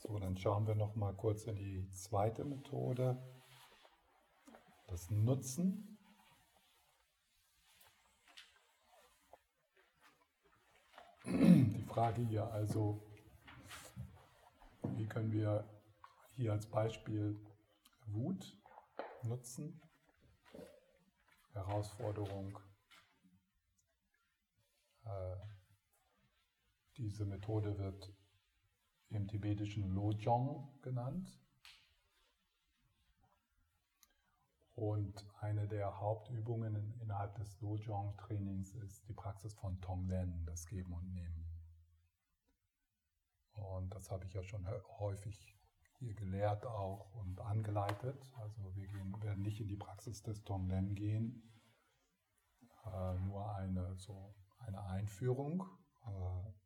So, dann schauen wir noch mal kurz in die zweite Methode, das Nutzen. Die Frage hier also, wie können wir hier als Beispiel Wut nutzen? Herausforderung. Äh, diese Methode wird im tibetischen Lojong genannt. Und eine der Hauptübungen innerhalb des Lojong-Trainings ist die Praxis von Tonglen, das Geben und Nehmen. Und das habe ich ja schon häufig hier gelehrt auch und angeleitet. Also wir gehen, werden nicht in die Praxis des Tonglen gehen, äh, nur eine, so eine Einführung. Äh,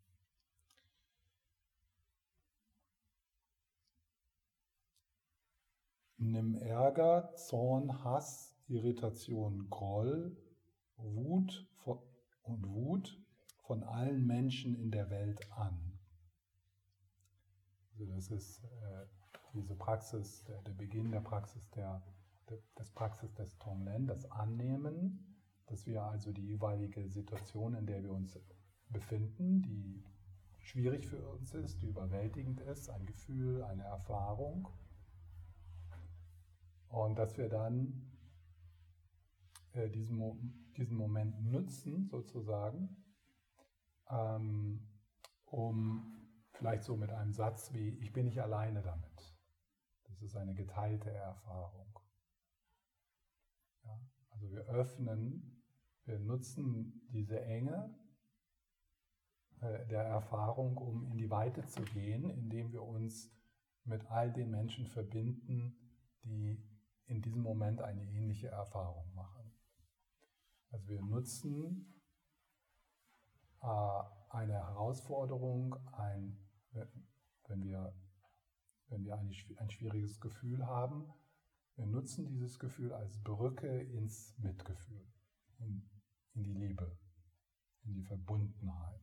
Nimm Ärger, Zorn, Hass, Irritation, Groll, Wut und Wut von allen Menschen in der Welt an. Also das ist äh, diese Praxis, der, der, Beginn der Praxis der, der des Praxis des Tonglen, das Annehmen, dass wir also die jeweilige Situation, in der wir uns befinden, die schwierig für uns ist, die überwältigend ist, ein Gefühl, eine Erfahrung, und dass wir dann äh, diesen, diesen Moment nutzen, sozusagen, ähm, um vielleicht so mit einem Satz wie, ich bin nicht alleine damit. Das ist eine geteilte Erfahrung. Ja, also wir öffnen, wir nutzen diese Enge äh, der Erfahrung, um in die Weite zu gehen, indem wir uns mit all den Menschen verbinden, die in diesem Moment eine ähnliche Erfahrung machen. Also wir nutzen äh, eine Herausforderung, ein, wenn wir, wenn wir ein schwieriges Gefühl haben, wir nutzen dieses Gefühl als Brücke ins Mitgefühl, in, in die Liebe, in die Verbundenheit.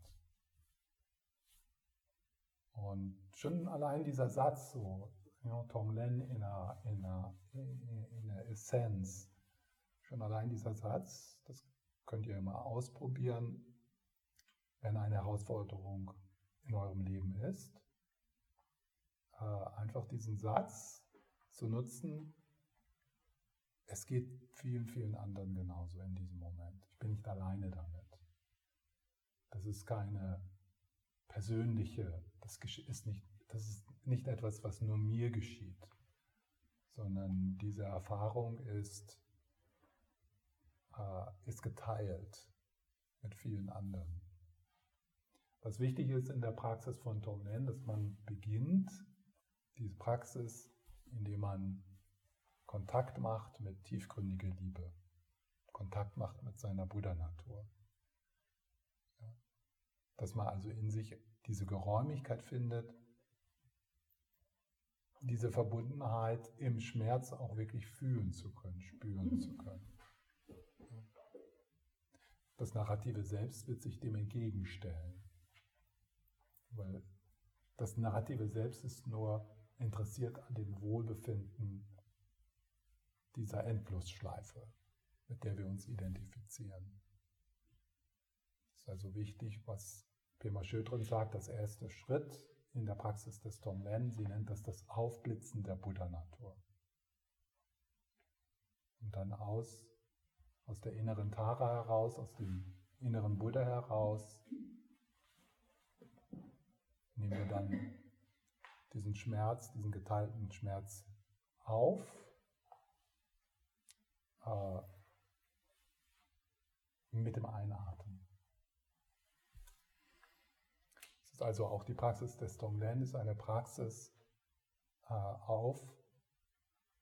Und schon allein dieser Satz, so, you know, Tonglen in einer, in, einer, in einer Essenz. Schon allein dieser Satz, das könnt ihr mal ausprobieren, wenn eine Herausforderung in eurem Leben ist. Äh, einfach diesen Satz zu nutzen, es geht vielen, vielen anderen genauso in diesem Moment. Ich bin nicht alleine damit. Das ist keine persönliche, das ist nicht das ist nicht etwas, was nur mir geschieht, sondern diese Erfahrung ist, äh, ist geteilt mit vielen anderen. Was wichtig ist in der Praxis von Tonglen, dass man beginnt, diese Praxis, indem man Kontakt macht mit tiefgründiger Liebe, Kontakt macht mit seiner Buddha-Natur. Ja. Dass man also in sich diese Geräumigkeit findet, diese Verbundenheit im Schmerz auch wirklich fühlen zu können, spüren zu können. Das narrative Selbst wird sich dem entgegenstellen. Weil das narrative Selbst ist nur interessiert an dem Wohlbefinden dieser Endlosschleife, mit der wir uns identifizieren. Es ist also wichtig, was Pema Schödrin sagt, das erste Schritt in der Praxis des Tonglen. Sie nennt das das Aufblitzen der Buddha-Natur. Und dann aus, aus der inneren Tara heraus, aus dem inneren Buddha heraus, nehmen wir dann diesen Schmerz, diesen geteilten Schmerz auf, äh, mit dem Einatmen ist also auch die Praxis des Tonglen ist eine Praxis äh, auf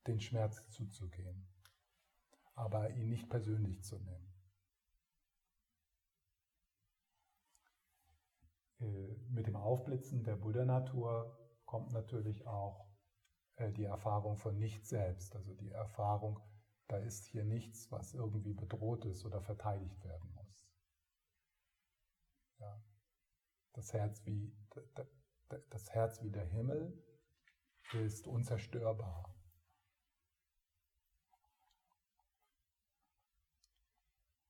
den Schmerz zuzugehen, aber ihn nicht persönlich zu nehmen. Äh, mit dem Aufblitzen der Buddha-Natur kommt natürlich auch äh, die Erfahrung von Nicht-Selbst, also die Erfahrung, da ist hier nichts, was irgendwie bedroht ist oder verteidigt werden muss. Ja das Herz wie, das Herz wie der Himmel, ist unzerstörbar.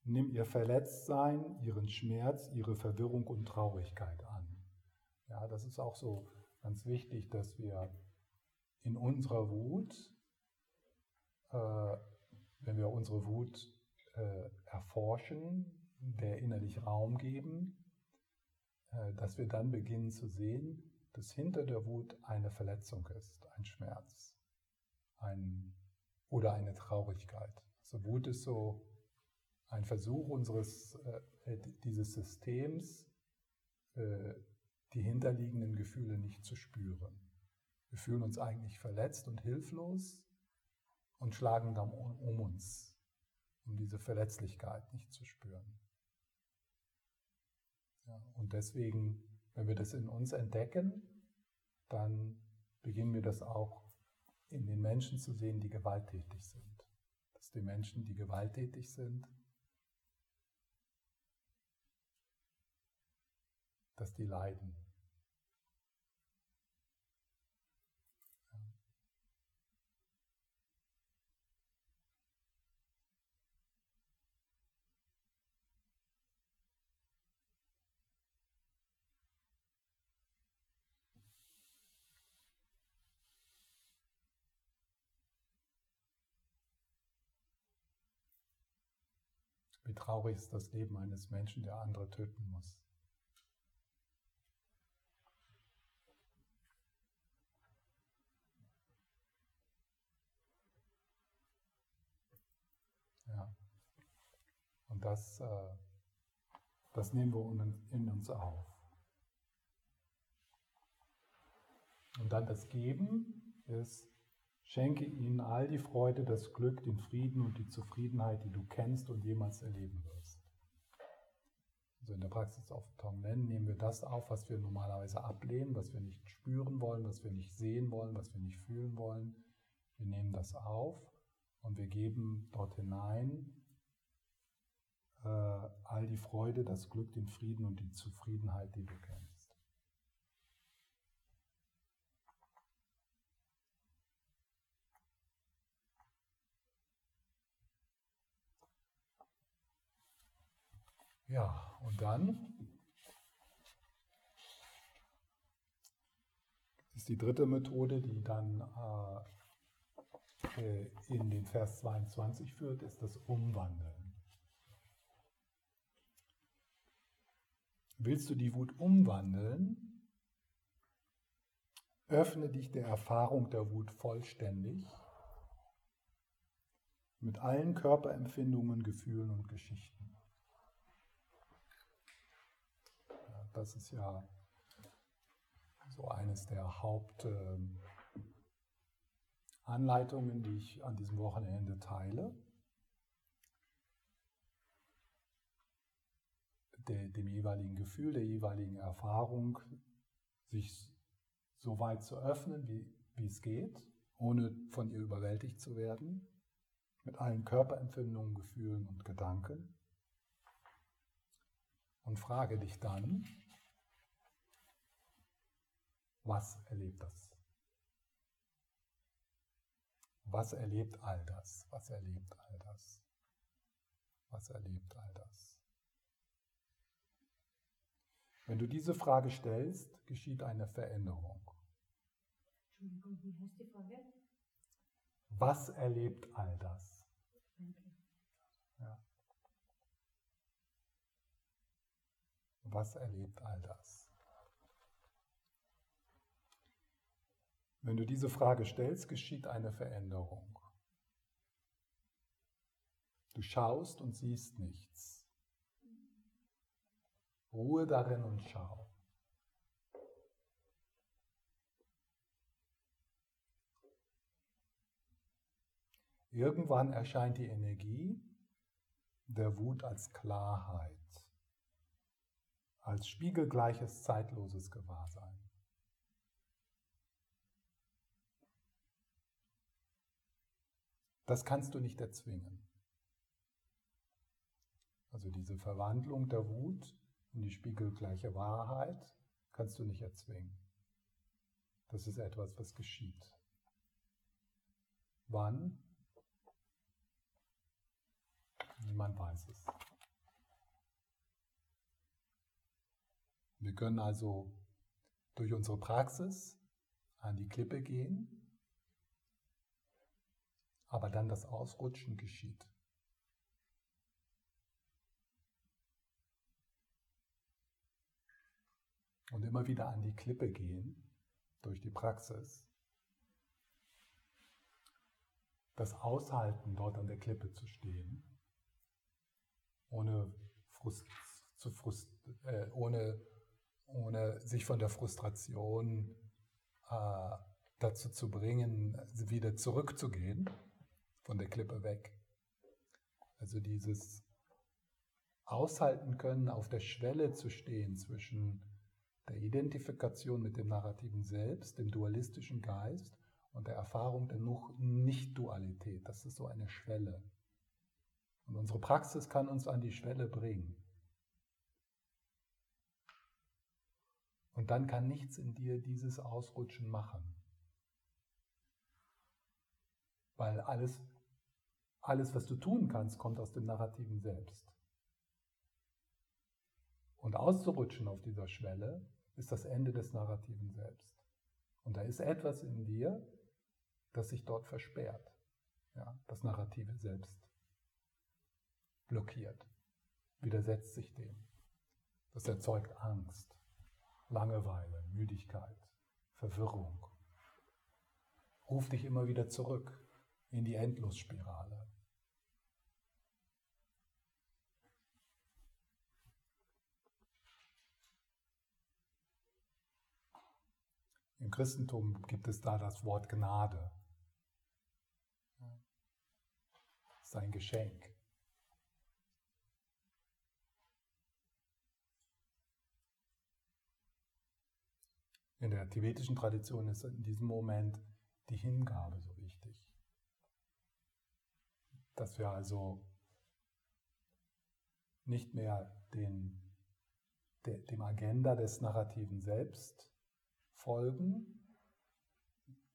Nimm ihr Verletztsein, ihren Schmerz, ihre Verwirrung und Traurigkeit an. Ja, das ist auch so ganz wichtig, dass wir in unserer Wut, äh, wenn wir unsere Wut äh, erforschen, der innerlich Raum geben, dass wir dann beginnen zu sehen, dass hinter der Wut eine Verletzung ist, ein Schmerz ein, oder eine Traurigkeit. Also Wut ist so ein Versuch unseres, äh, dieses Systems, äh, die hinterliegenden Gefühle nicht zu spüren. Wir fühlen uns eigentlich verletzt und hilflos und schlagen dann um uns, um diese Verletzlichkeit nicht zu spüren. Ja, und deswegen, wenn wir das in uns entdecken, dann beginnen wir das auch in den Menschen zu sehen, die gewalttätig sind. Dass die Menschen, die gewalttätig sind, dass die leiden. Wie traurig ist das Leben eines Menschen, der andere töten muss. Ja. Und das, äh, das nehmen wir in uns auf. Und dann das Geben ist Schenke ihnen all die Freude, das Glück, den Frieden und die Zufriedenheit, die du kennst und jemals erleben wirst. Also in der Praxis auf Tonglen nehmen wir das auf, was wir normalerweise ablehnen, was wir nicht spüren wollen, was wir nicht sehen wollen, was wir nicht fühlen wollen. Wir nehmen das auf und wir geben dort hinein äh, all die Freude, das Glück, den Frieden und die Zufriedenheit, die du kennst. Ja, und dann ist die dritte Methode, die dann äh, in den Vers 22 führt, ist das Umwandeln. Willst du die Wut umwandeln? Öffne dich der Erfahrung der Wut vollständig mit allen Körperempfindungen, Gefühlen und Geschichten. Das ist ja so eines der Hauptanleitungen, ähm, die ich an diesem Wochenende teile. Dem jeweiligen Gefühl, der jeweiligen Erfahrung, sich so weit zu öffnen, wie, wie es geht, ohne von ihr überwältigt zu werden, mit allen Körperempfindungen, Gefühlen und Gedanken. Und frage dich dann, was erlebt das? Was erlebt all das? Was erlebt all das? Was erlebt all das? Wenn du diese Frage stellst, geschieht eine Veränderung. Entschuldigung, wie heißt die Frage? Was erlebt all das? Ja. Was erlebt all das? Wenn du diese Frage stellst, geschieht eine Veränderung. Du schaust und siehst nichts. Ruhe darin und schau. Irgendwann erscheint die Energie der Wut als Klarheit, als spiegelgleiches zeitloses Gewahrsein. Das kannst du nicht erzwingen. Also diese Verwandlung der Wut in die spiegelgleiche Wahrheit kannst du nicht erzwingen. Das ist etwas, was geschieht. Wann? Niemand weiß es. Wir können also durch unsere Praxis an die Klippe gehen, aber dann das Ausrutschen geschieht. Und immer wieder an die Klippe gehen durch die Praxis. Das Aushalten, dort an der Klippe zu stehen, ohne, Frust, zu Frust, äh, ohne ohne sich von der Frustration äh, dazu zu bringen, wieder zurückzugehen, von der Klippe weg. Also dieses Aushalten können, auf der Schwelle zu stehen zwischen der Identifikation mit dem narrativen Selbst, dem dualistischen Geist und der Erfahrung der Nicht-Dualität. Das ist so eine Schwelle. Und unsere Praxis kann uns an die Schwelle bringen. Und dann kann nichts in dir dieses Ausrutschen machen. Weil alles, alles, was du tun kannst, kommt aus dem narrativen Selbst. Und auszurutschen auf dieser Schwelle ist das Ende des narrativen Selbst. Und da ist etwas in dir, das sich dort versperrt. Ja, das narrative Selbst blockiert, widersetzt sich dem. Das erzeugt Angst. Langeweile, Müdigkeit, Verwirrung. Ruf dich immer wieder zurück in die Endlosspirale. Im Christentum gibt es da das Wort Gnade. Das ist ein Geschenk. In der tibetischen Tradition ist in diesem Moment die Hingabe so wichtig. Dass wir also nicht mehr den, de, dem Agenda des narrativen Selbst folgen,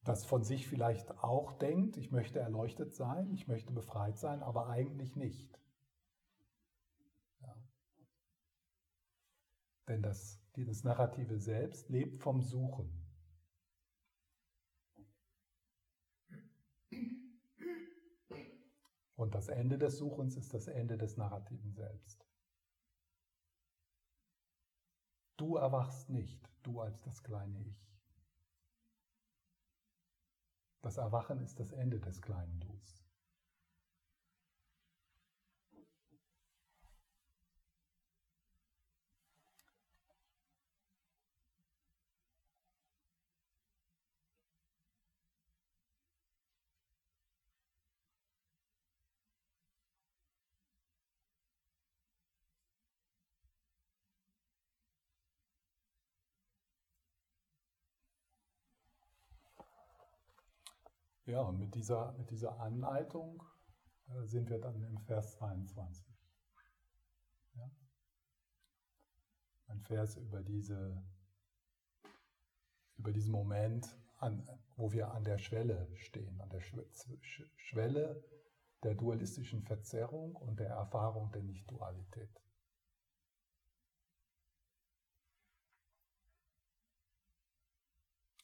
das von sich vielleicht auch denkt, ich möchte erleuchtet sein, ich möchte befreit sein, aber eigentlich nicht. Ja. Denn das dieses narrative Selbst lebt vom Suchen. Und das Ende des Suchens ist das Ende des narrativen Selbst. Du erwachst nicht, du als das kleine Ich. Das Erwachen ist das Ende des kleinen Dus. Ja, und mit dieser, mit dieser Anleitung äh, sind wir dann im Vers 22. Ja? Ein Vers über, diese, über diesen Moment, an, wo wir an der Schwelle stehen, an der Schwelle der dualistischen Verzerrung und der Erfahrung der Nicht-Dualität.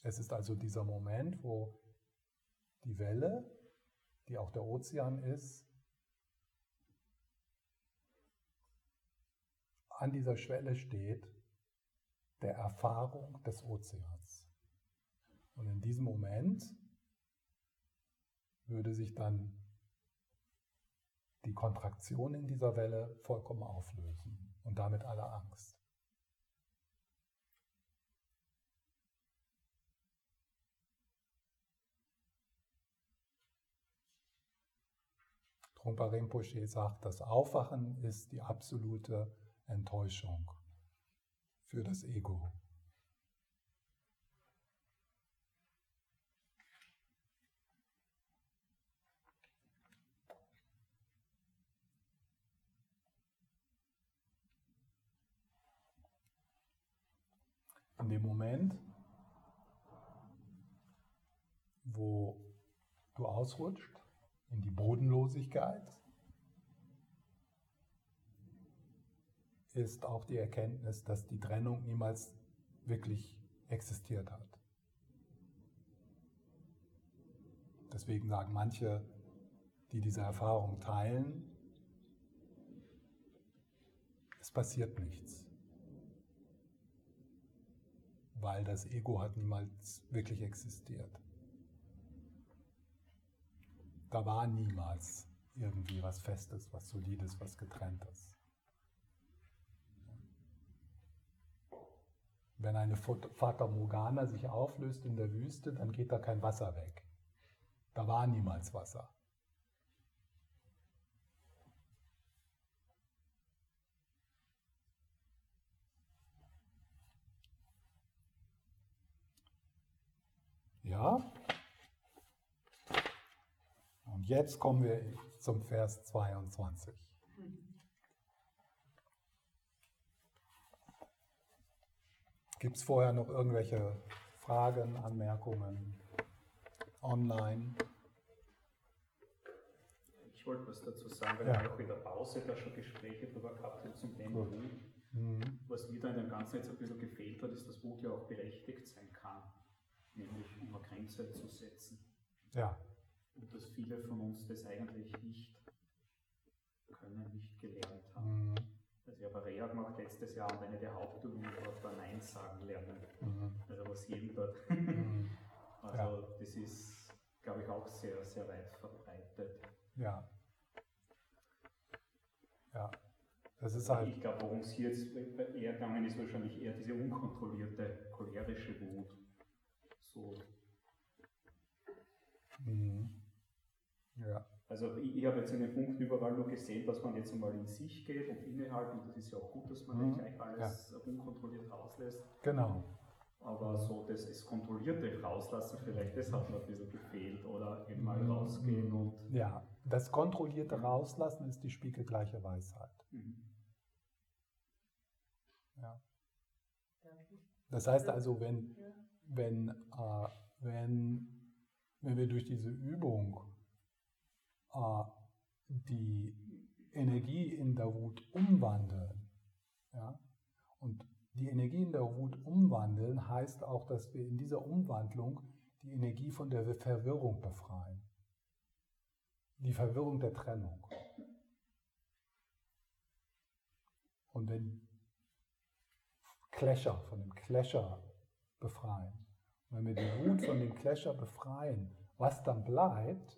Es ist also dieser Moment, wo die Welle, die auch der Ozean ist, an dieser Schwelle steht der Erfahrung des Ozeans. Und in diesem Moment würde sich dann die Kontraktion in dieser Welle vollkommen auflösen und damit alle Angst. Trungpa Rinpoche sagt, das Aufwachen ist die absolute Enttäuschung für das Ego. In dem Moment, du ausrutscht in die Bodenlosigkeit, ist auch die Erkenntnis, dass die Trennung niemals wirklich existiert hat. Deswegen sagen manche, die diese Erfahrung teilen, es passiert nichts. Weil das Ego hat niemals wirklich existiert. Da war niemals irgendwie was Festes, was Solides, was Getrenntes. Wenn eine Fata Morgana sich auflöst in der Wüste, dann geht da kein Wasser weg. Da war niemals Wasser. Ja. Jetzt kommen wir zum Vers 22. Gibt es vorher noch irgendwelche Fragen, Anmerkungen online? Ich wollte was dazu sagen, weil ja. wir auch in der Pause da schon Gespräche darüber gehabt haben zum Thema Wut. Mhm. Was mir da in dem Ganzen jetzt ein bisschen gefehlt hat, ist, dass Wut ja auch berechtigt sein kann nämlich um eine Grenze zu setzen. Ja. Und dass viele von uns das eigentlich nicht können, nicht gelernt haben. Mhm. Also ich habe Reha gemacht letztes Jahr und eine der Hauptübungen war Nein sagen lernen. Mhm. Also was jedem dort. Mhm. also ja. das ist, glaube ich, auch sehr, sehr weit verbreitet. Ja. Ja. Das ist halt ich glaube, worum es hier jetzt eher gegangen ist, wahrscheinlich eher diese unkontrollierte cholerische Wut. So. Mhm. Ja. Also ich, ich habe jetzt in den Punkten überall nur gesehen, dass man jetzt einmal in sich geht und innehalten. Das ist ja auch gut, dass man mhm. nicht gleich alles ja. unkontrolliert rauslässt. Genau. Aber so das, das kontrollierte Rauslassen, vielleicht das hat mir ein bisschen gefehlt. Oder eben mal mhm. rausgehen und. Ja, das kontrollierte Rauslassen ist die spiegelgleiche Weisheit. Mhm. Ja. Das heißt also, wenn, wenn, äh, wenn, wenn wir durch diese Übung die Energie in der Wut umwandeln, ja, und die Energie in der Wut umwandeln heißt auch, dass wir in dieser Umwandlung die Energie von der Verwirrung befreien. Die Verwirrung der Trennung. Und wenn Clasher, von dem Clasher befreien. Und wenn wir die Wut von dem Clasher befreien, was dann bleibt,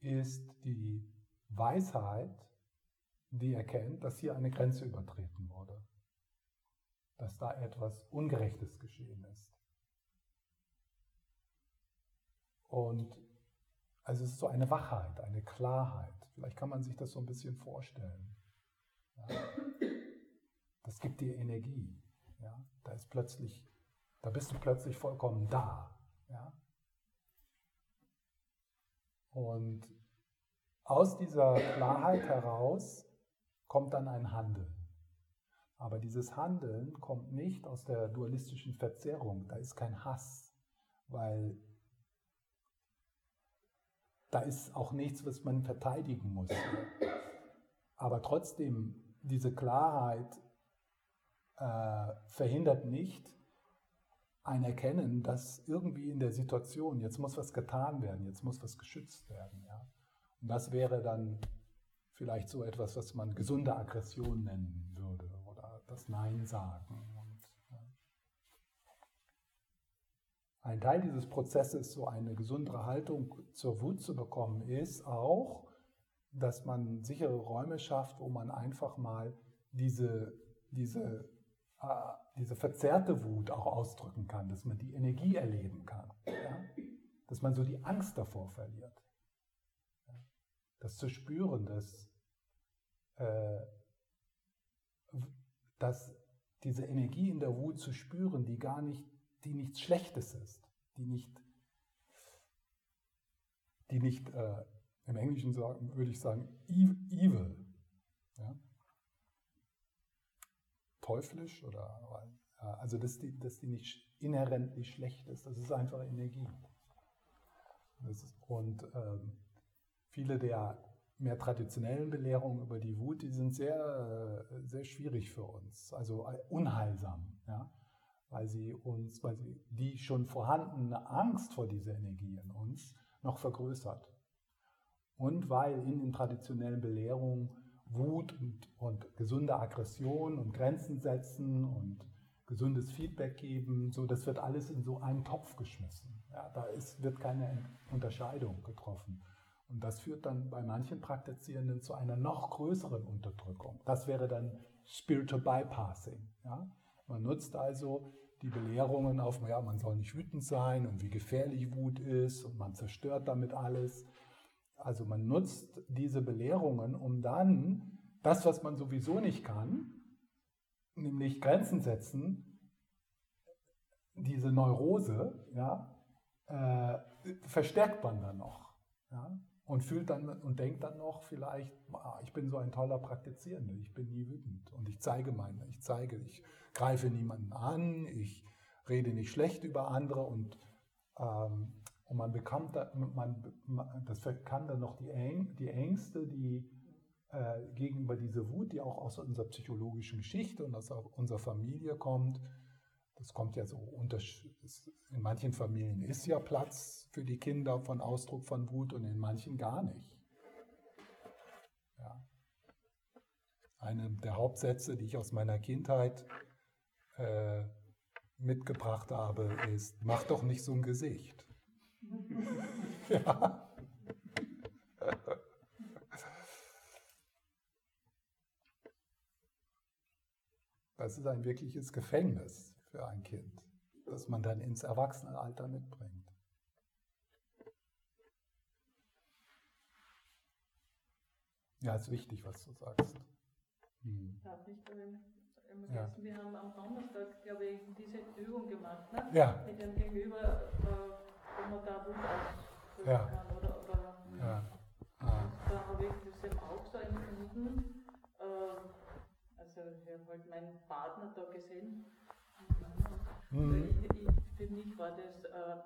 ist die Weisheit, die erkennt, dass hier eine Grenze übertreten wurde. Dass da etwas Ungerechtes geschehen ist. Und also es ist so eine Wachheit, eine Klarheit. Vielleicht kann man sich das so ein bisschen vorstellen. Ja? Das gibt dir Energie. Ja? Da ist plötzlich da bist du plötzlich vollkommen da. Ja? Und aus dieser Klarheit heraus kommt dann ein Handeln. Aber dieses Handeln kommt nicht aus der dualistischen Verzerrung. Da ist kein Hass, weil da ist auch nichts, was man verteidigen muss. Aber trotzdem, diese Klarheit äh, verhindert nicht, ein Erkennen, dass irgendwie in der Situation, jetzt muss was getan werden, jetzt muss was geschützt werden. Ja? Und das wäre dann vielleicht so etwas, was man gesunde Aggression nennen würde oder das Nein sagen. Und, ja. Ein Teil dieses Prozesses, so eine gesundere Haltung zur Wut zu bekommen, ist auch, dass man sichere Räume schafft, wo man einfach mal diese, diese äh, diese verzerrte Wut auch ausdrücken kann, dass man die Energie erleben kann, ja? dass man so die Angst davor verliert. Ja? Das zu spüren, dass, äh, dass diese Energie in der Wut zu spüren, die gar nicht, die nichts Schlechtes ist, die nicht, die nicht äh, im Englischen sagen, würde ich sagen, evil. Ja? Teuflisch oder also dass die, dass die nicht inhärent nicht schlecht ist, das ist einfach Energie. und ähm, viele der mehr traditionellen Belehrungen über die Wut, die sind sehr, sehr schwierig für uns, also äh, unheilsam, ja? weil sie uns, weil sie die schon vorhandene Angst vor dieser Energie in uns noch vergrößert. Und weil in den traditionellen Belehrungen Wut und, und gesunde Aggression und Grenzen setzen und gesundes Feedback geben, so das wird alles in so einen Topf geschmissen. Ja, da ist, wird keine Unterscheidung getroffen. Und das führt dann bei manchen Praktizierenden zu einer noch größeren Unterdrückung. Das wäre dann Spiritual Bypassing. Ja? Man nutzt also die Belehrungen auf, ja, man soll nicht wütend sein und wie gefährlich Wut ist und man zerstört damit alles. Also man nutzt diese Belehrungen, um dann das, was man sowieso nicht kann, nämlich Grenzen setzen, diese Neurose, ja, äh, verstärkt man dann noch. Ja? und fühlt dann und denkt dann noch vielleicht, ah, ich bin so ein toller Praktizierender, ich bin nie wütend und ich zeige meine, ich zeige, ich greife niemanden an, ich rede nicht schlecht über andere und, ähm, und man bekommt, da, man, das kann dann noch die, Äng, die Ängste, die äh, gegenüber dieser Wut, die auch aus unserer psychologischen Geschichte und aus unserer Familie kommt, das kommt ja so unter, in manchen Familien ist ja Platz für die Kinder von Ausdruck von Wut und in manchen gar nicht. Ja. Eine der Hauptsätze, die ich aus meiner Kindheit äh, mitgebracht habe, ist, mach doch nicht so ein Gesicht. Ja. Das ist ein wirkliches Gefängnis für ein Kind, das man dann ins Erwachsenenalter mitbringt. Ja, ist wichtig, was du sagst. Hm. Darf ich ja. Wir haben am Donnerstag, glaube ich, diese Übung gemacht, ne? Ja. Mit dem Gegenüber, äh, wo man da Wut ausdrücken ja. kann. Oder, oder ja. Da habe ich das eben auch so empfunden. Äh, also ich habe halt meinen Partner da gesehen Mhm. Ich, ich, für mich war das, äh,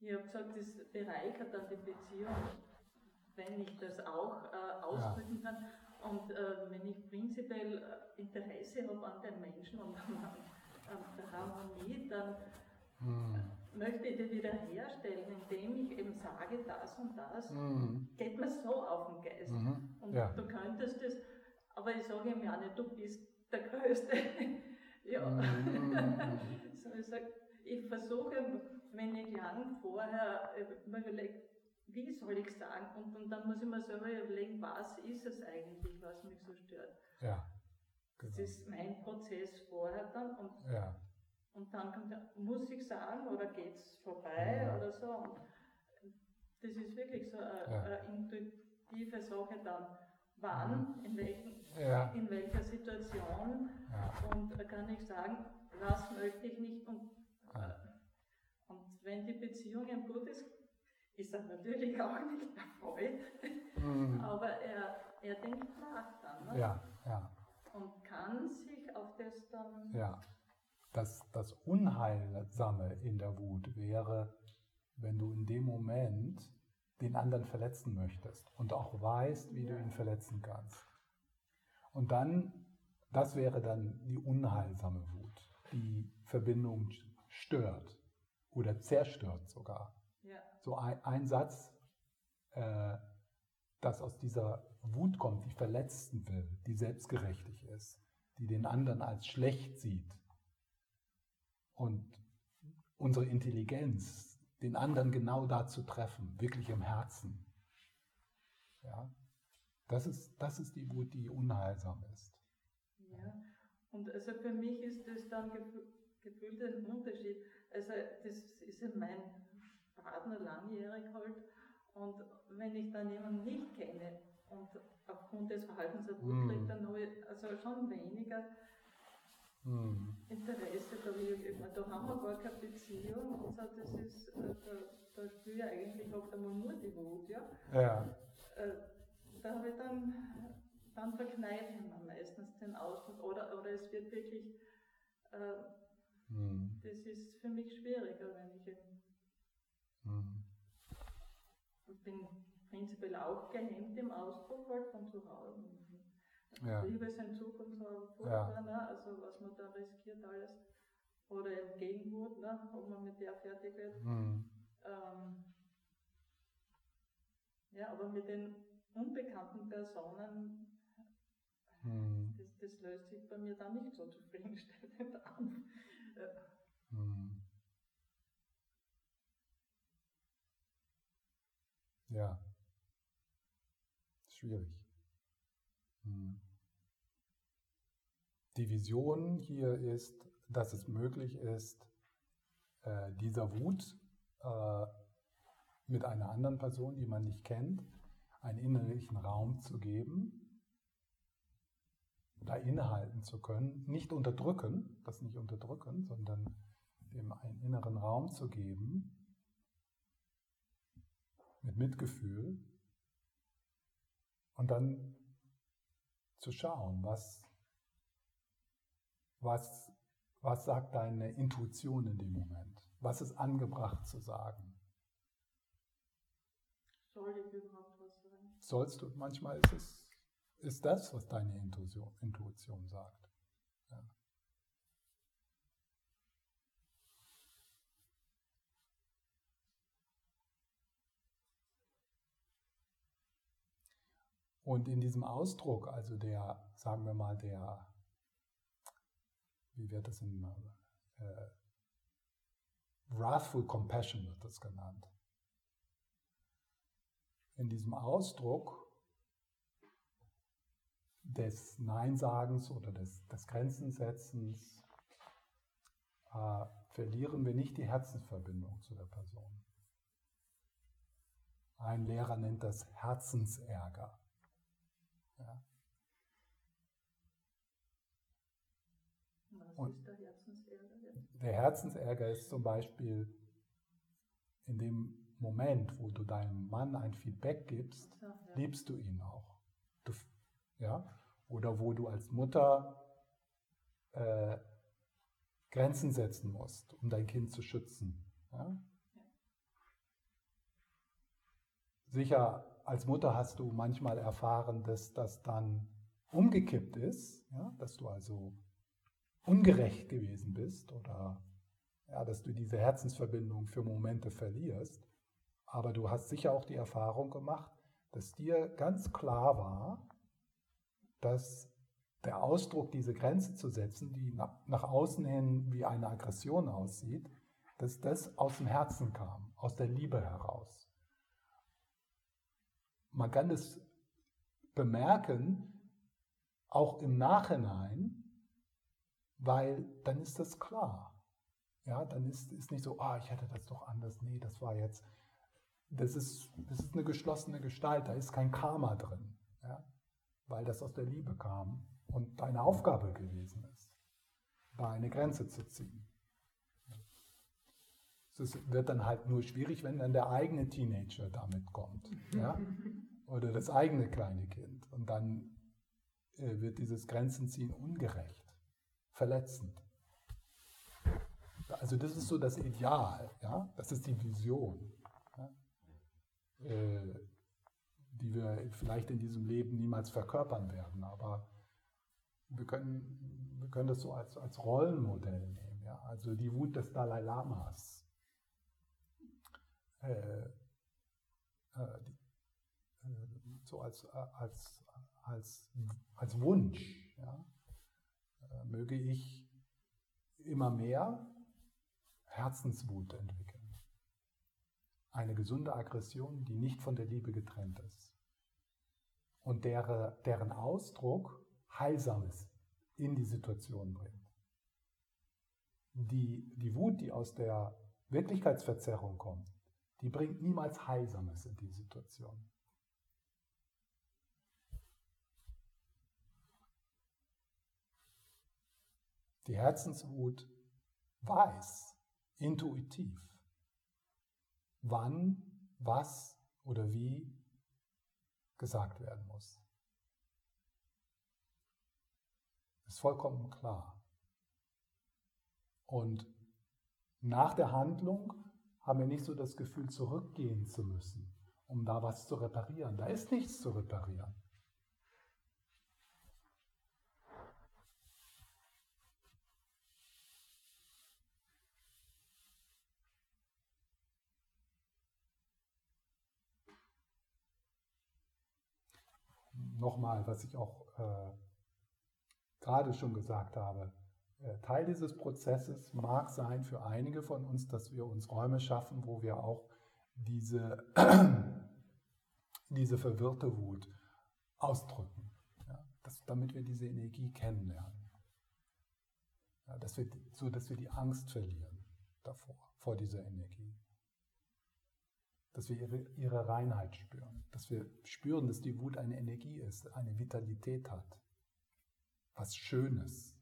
ich habe gesagt, das bereichert dann die Beziehung, wenn ich das auch äh, ausdrücken ja. kann. Und äh, wenn ich prinzipiell Interesse habe an den Menschen und an, an der Harmonie, dann mhm. Möchte ich die wieder herstellen, indem ich eben sage, das und das mhm. geht mir so auf den Geist. Mhm. Und ja. du könntest das, aber ich sage ihm ja nicht, du bist der Größte. Ja. Mhm. so ich ich versuche, wenn ich lang vorher äh, mir überlege, wie soll ich sagen? Und, und, dann muss ich mir selber überlegen, was ist es eigentlich, was mich so stört. Ja. Genau. Das ist mein Prozess vorher dann. Und, ja. Und dann kommt, muss ich sagen oder geht es vorbei ja. oder so. Und das ist wirklich so eine, ja. eine intuitive Sache dann wann, mhm. in, welchen, ja. in welcher Situation und da kann ich sagen, was möchte ich nicht und, ja. und wenn die Beziehung ein gut ist, ist er natürlich auch nicht erfreut, mhm. aber er, er denkt nach dann ne? ja, ja. und kann sich auf das dann... Ja, das, das Unheilsame in der Wut wäre, wenn du in dem Moment den anderen verletzen möchtest und auch weißt, wie du ihn verletzen kannst. Und dann, das wäre dann die unheilsame Wut, die Verbindung stört oder zerstört sogar. Ja. So ein, ein Satz, äh, das aus dieser Wut kommt, die verletzen will, die selbstgerechtig ist, die den anderen als schlecht sieht. Und unsere Intelligenz den anderen genau da zu treffen, wirklich im Herzen. Ja, das ist, das ist die Wut, die unheilsam ist. Ja, und also für mich ist das dann gefühlt ein Unterschied. Also das ist ja mein Partner langjährig halt und wenn ich dann jemanden nicht kenne und aufgrund des Verhaltens der Wut mm. kriegt, dann habe ich also schon weniger hm. Interesse, da, ich, da haben wir gar keine Beziehung und so, das ist, äh, da, da spüre ich eigentlich oft einmal nur die Wut, ja. ja. Äh, da habe ich dann, dann verkneife ich meistens den Ausdruck oder, oder es wird wirklich, äh, hm. das ist für mich schwieriger, wenn ich hm. bin prinzipiell auch gehemmt im Ausdruck halt von zu Hause. Ja. Liebesentzug und so furchtbar, ne? also was man da riskiert alles. Oder im Gegenwart, ne? ob man mit der fertig wird. Mhm. Ähm, ja, aber mit den unbekannten Personen, mhm. das, das, löst sich bei mir dann nicht so zufriedenstellend an. Mhm. Ja, schwierig. Die Vision hier ist, dass es möglich ist, äh, dieser Wut äh, mit einer anderen Person, die man nicht kennt, einen innerlichen Raum zu geben, da innehalten zu können, nicht unterdrücken, das nicht unterdrücken, sondern dem einen inneren Raum zu geben, mit Mitgefühl und dann zu schauen, was, was, was sagt deine Intuition in dem Moment, was ist angebracht zu sagen. Soll ich überhaupt was sagen? Sollst du, manchmal ist es ist das, was deine Intuition, Intuition sagt. Ja. Und in diesem Ausdruck, also der, sagen wir mal, der, wie wird das in äh, Wrathful Compassion wird das genannt in diesem Ausdruck des Neinsagens oder des, des Grenzensetzens äh, verlieren wir nicht die Herzensverbindung zu der Person. Ein Lehrer nennt das Herzensärger. Ja. Ist der Herzensärger? Der Herzensärger ist zum Beispiel in dem Moment, wo du deinem Mann ein Feedback gibst, ja, ja. liebst du ihn auch. Du, ja? Oder wo du als Mutter äh, Grenzen setzen musst, um dein Kind zu schützen. Ja? Sicher, als Mutter hast du manchmal erfahren, dass das dann umgekippt ist, ja? dass du also ungerecht gewesen bist oder ja, dass du diese Herzensverbindung für Momente verlierst. Aber du hast sicher auch die Erfahrung gemacht, dass dir ganz klar war, dass der Ausdruck, diese Grenze zu setzen, die nach außen hin wie eine Aggression aussieht, dass das aus dem Herzen kam, aus der Liebe heraus. Man kann es bemerken, auch im Nachhinein, weil dann ist das klar. Ja, dann ist es nicht so, ah, ich hätte das doch anders, nee, das war jetzt, das ist, das ist eine geschlossene Gestalt, da ist kein Karma drin, ja? weil das aus der Liebe kam und deine Aufgabe gewesen ist, da eine Grenze zu ziehen. Es wird dann halt nur schwierig, wenn dann der eigene Teenager damit kommt. Ja? Oder das eigene kleine Kind. Und dann äh, wird dieses Grenzenziehen ungerecht, verletzend. Also das ist so das Ideal, ja? das ist die Vision. Äh, die wir vielleicht in diesem Leben niemals verkörpern werden. Aber wir können, wir können das so als, als Rollenmodell nehmen. Ja? Also die Wut des Dalai Lamas. Äh, äh, die, äh, so als, als, als, als Wunsch. Ja? Äh, möge ich immer mehr Herzenswut entwickeln. Eine gesunde Aggression, die nicht von der Liebe getrennt ist. Und deren, deren Ausdruck Heilsames in die Situation bringt. Die, die Wut, die aus der Wirklichkeitsverzerrung kommt, die bringt niemals Heilsames in die Situation. Die Herzenswut weiß, intuitiv, wann, was oder wie gesagt werden muss. Ist vollkommen klar. Und nach der Handlung haben wir nicht so das Gefühl, zurückgehen zu müssen um da was zu reparieren. Da ist nichts zu reparieren. Nochmal, was ich auch äh, gerade schon gesagt habe, äh, Teil dieses Prozesses mag sein für einige von uns, dass wir uns Räume schaffen, wo wir auch diese, diese verwirrte Wut ausdrücken, ja, dass, damit wir diese Energie kennenlernen. Ja, dass wir, so dass wir die Angst verlieren davor, vor dieser Energie. Dass wir ihre, ihre Reinheit spüren, dass wir spüren, dass die Wut eine Energie ist, eine Vitalität hat, was Schönes,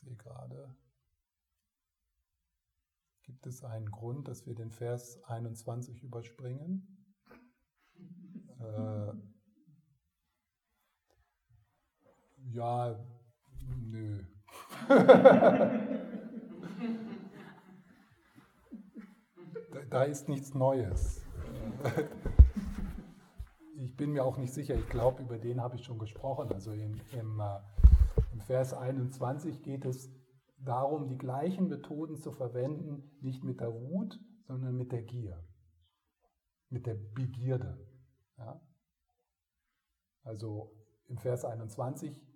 sehe gerade, gibt es einen Grund, dass wir den Vers 21 überspringen? Äh, ja, nö. da, ist nichts Neues. ich bin mir auch nicht sicher, ich glaube, über den habe ich schon gesprochen. Also im, im äh, im Vers 21 geht es darum, die gleichen Methoden zu verwenden, nicht mit der Wut, sondern mit der Gier, mit der Begierde. Ja? Also im Vers 21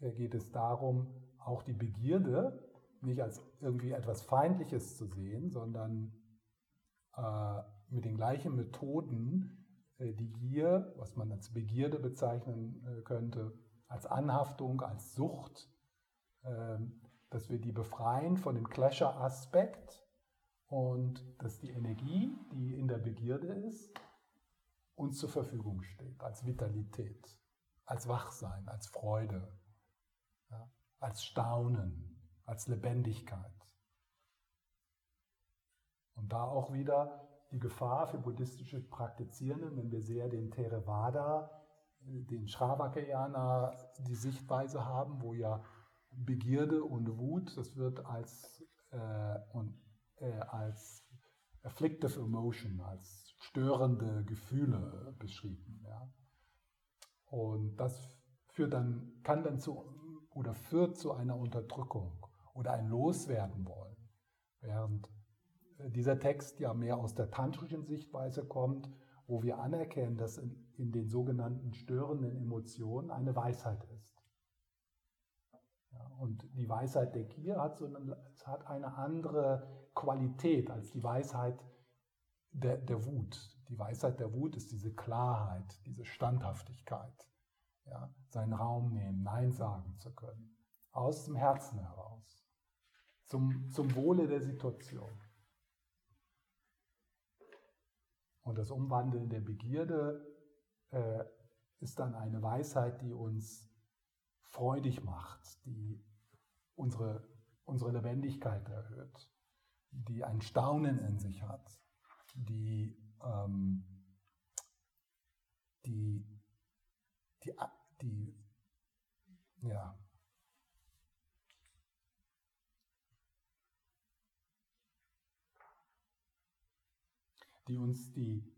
äh, geht es darum, auch die Begierde nicht als irgendwie etwas Feindliches zu sehen, sondern äh, mit den gleichen Methoden äh, die Gier, was man als Begierde bezeichnen äh, könnte, als Anhaftung, als Sucht, ähm, dass wir die befreien von dem Clasher-Aspekt und dass die Energie, die in der Begierde ist, uns zur Verfügung steht, als Vitalität, als Wachsein, als Freude, ja, als Staunen, als Lebendigkeit. Und da auch wieder die Gefahr für buddhistische Praktizierende, wenn wir sehr den Theravada den Shravakayana die Sichtweise haben, wo ja Begierde und Wut, das wird als, äh, und, äh, als afflictive emotion, als störende Gefühle beschrieben. Ja. Und das führt dann, kann dann zu oder führt zu einer Unterdrückung oder ein Loswerden wollen. Während äh, dieser Text ja mehr aus der tantrischen Sichtweise kommt, wo wir anerkennen, dass in, in den sogenannten störenden Emotionen eine Weisheit ist. Ja, und die Weisheit der Gier hat, so eine, hat eine andere Qualität als die Weisheit der, der Wut. Die Weisheit der Wut ist diese Klarheit, diese Standhaftigkeit, ja, seinen Raum nehmen, Nein sagen zu können, aus dem Herzen heraus, zum, zum Wohle der Situation. Und das Umwandeln der Begierde äh, ist dann eine Weisheit, die uns freudig macht, die unsere, unsere Lebendigkeit erhöht, die ein Staunen in sich hat, die, ähm, die, die, die, ja, die uns die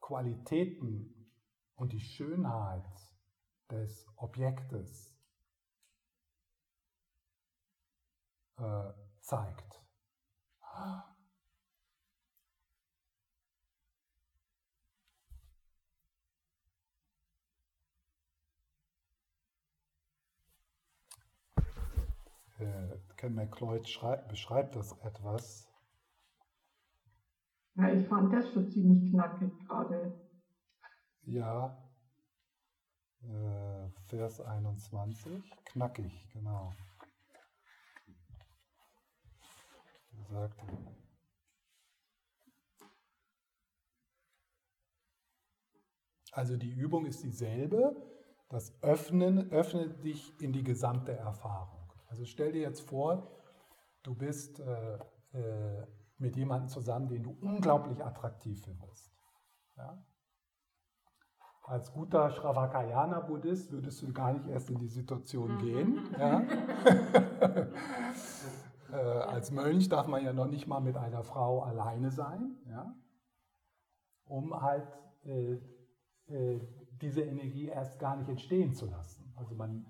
Qualitäten und die Schönheit des Objektes äh, zeigt. Äh, Ken McLeod beschreibt das etwas. Ja, ich fand das schon ziemlich knackig gerade. Ja, äh, Vers 21, knackig, genau. Sagt, also die Übung ist dieselbe, das Öffnen öffnet dich in die gesamte Erfahrung. Also stell dir jetzt vor, du bist äh, äh, mit jemandem zusammen, den du unglaublich attraktiv findest. Ja? als guter Shravakayana-Buddhist würdest du gar nicht erst in die Situation gehen. Ja? äh, als Mönch darf man ja noch nicht mal mit einer Frau alleine sein, ja? um halt äh, äh, diese Energie erst gar nicht entstehen zu lassen. Also man,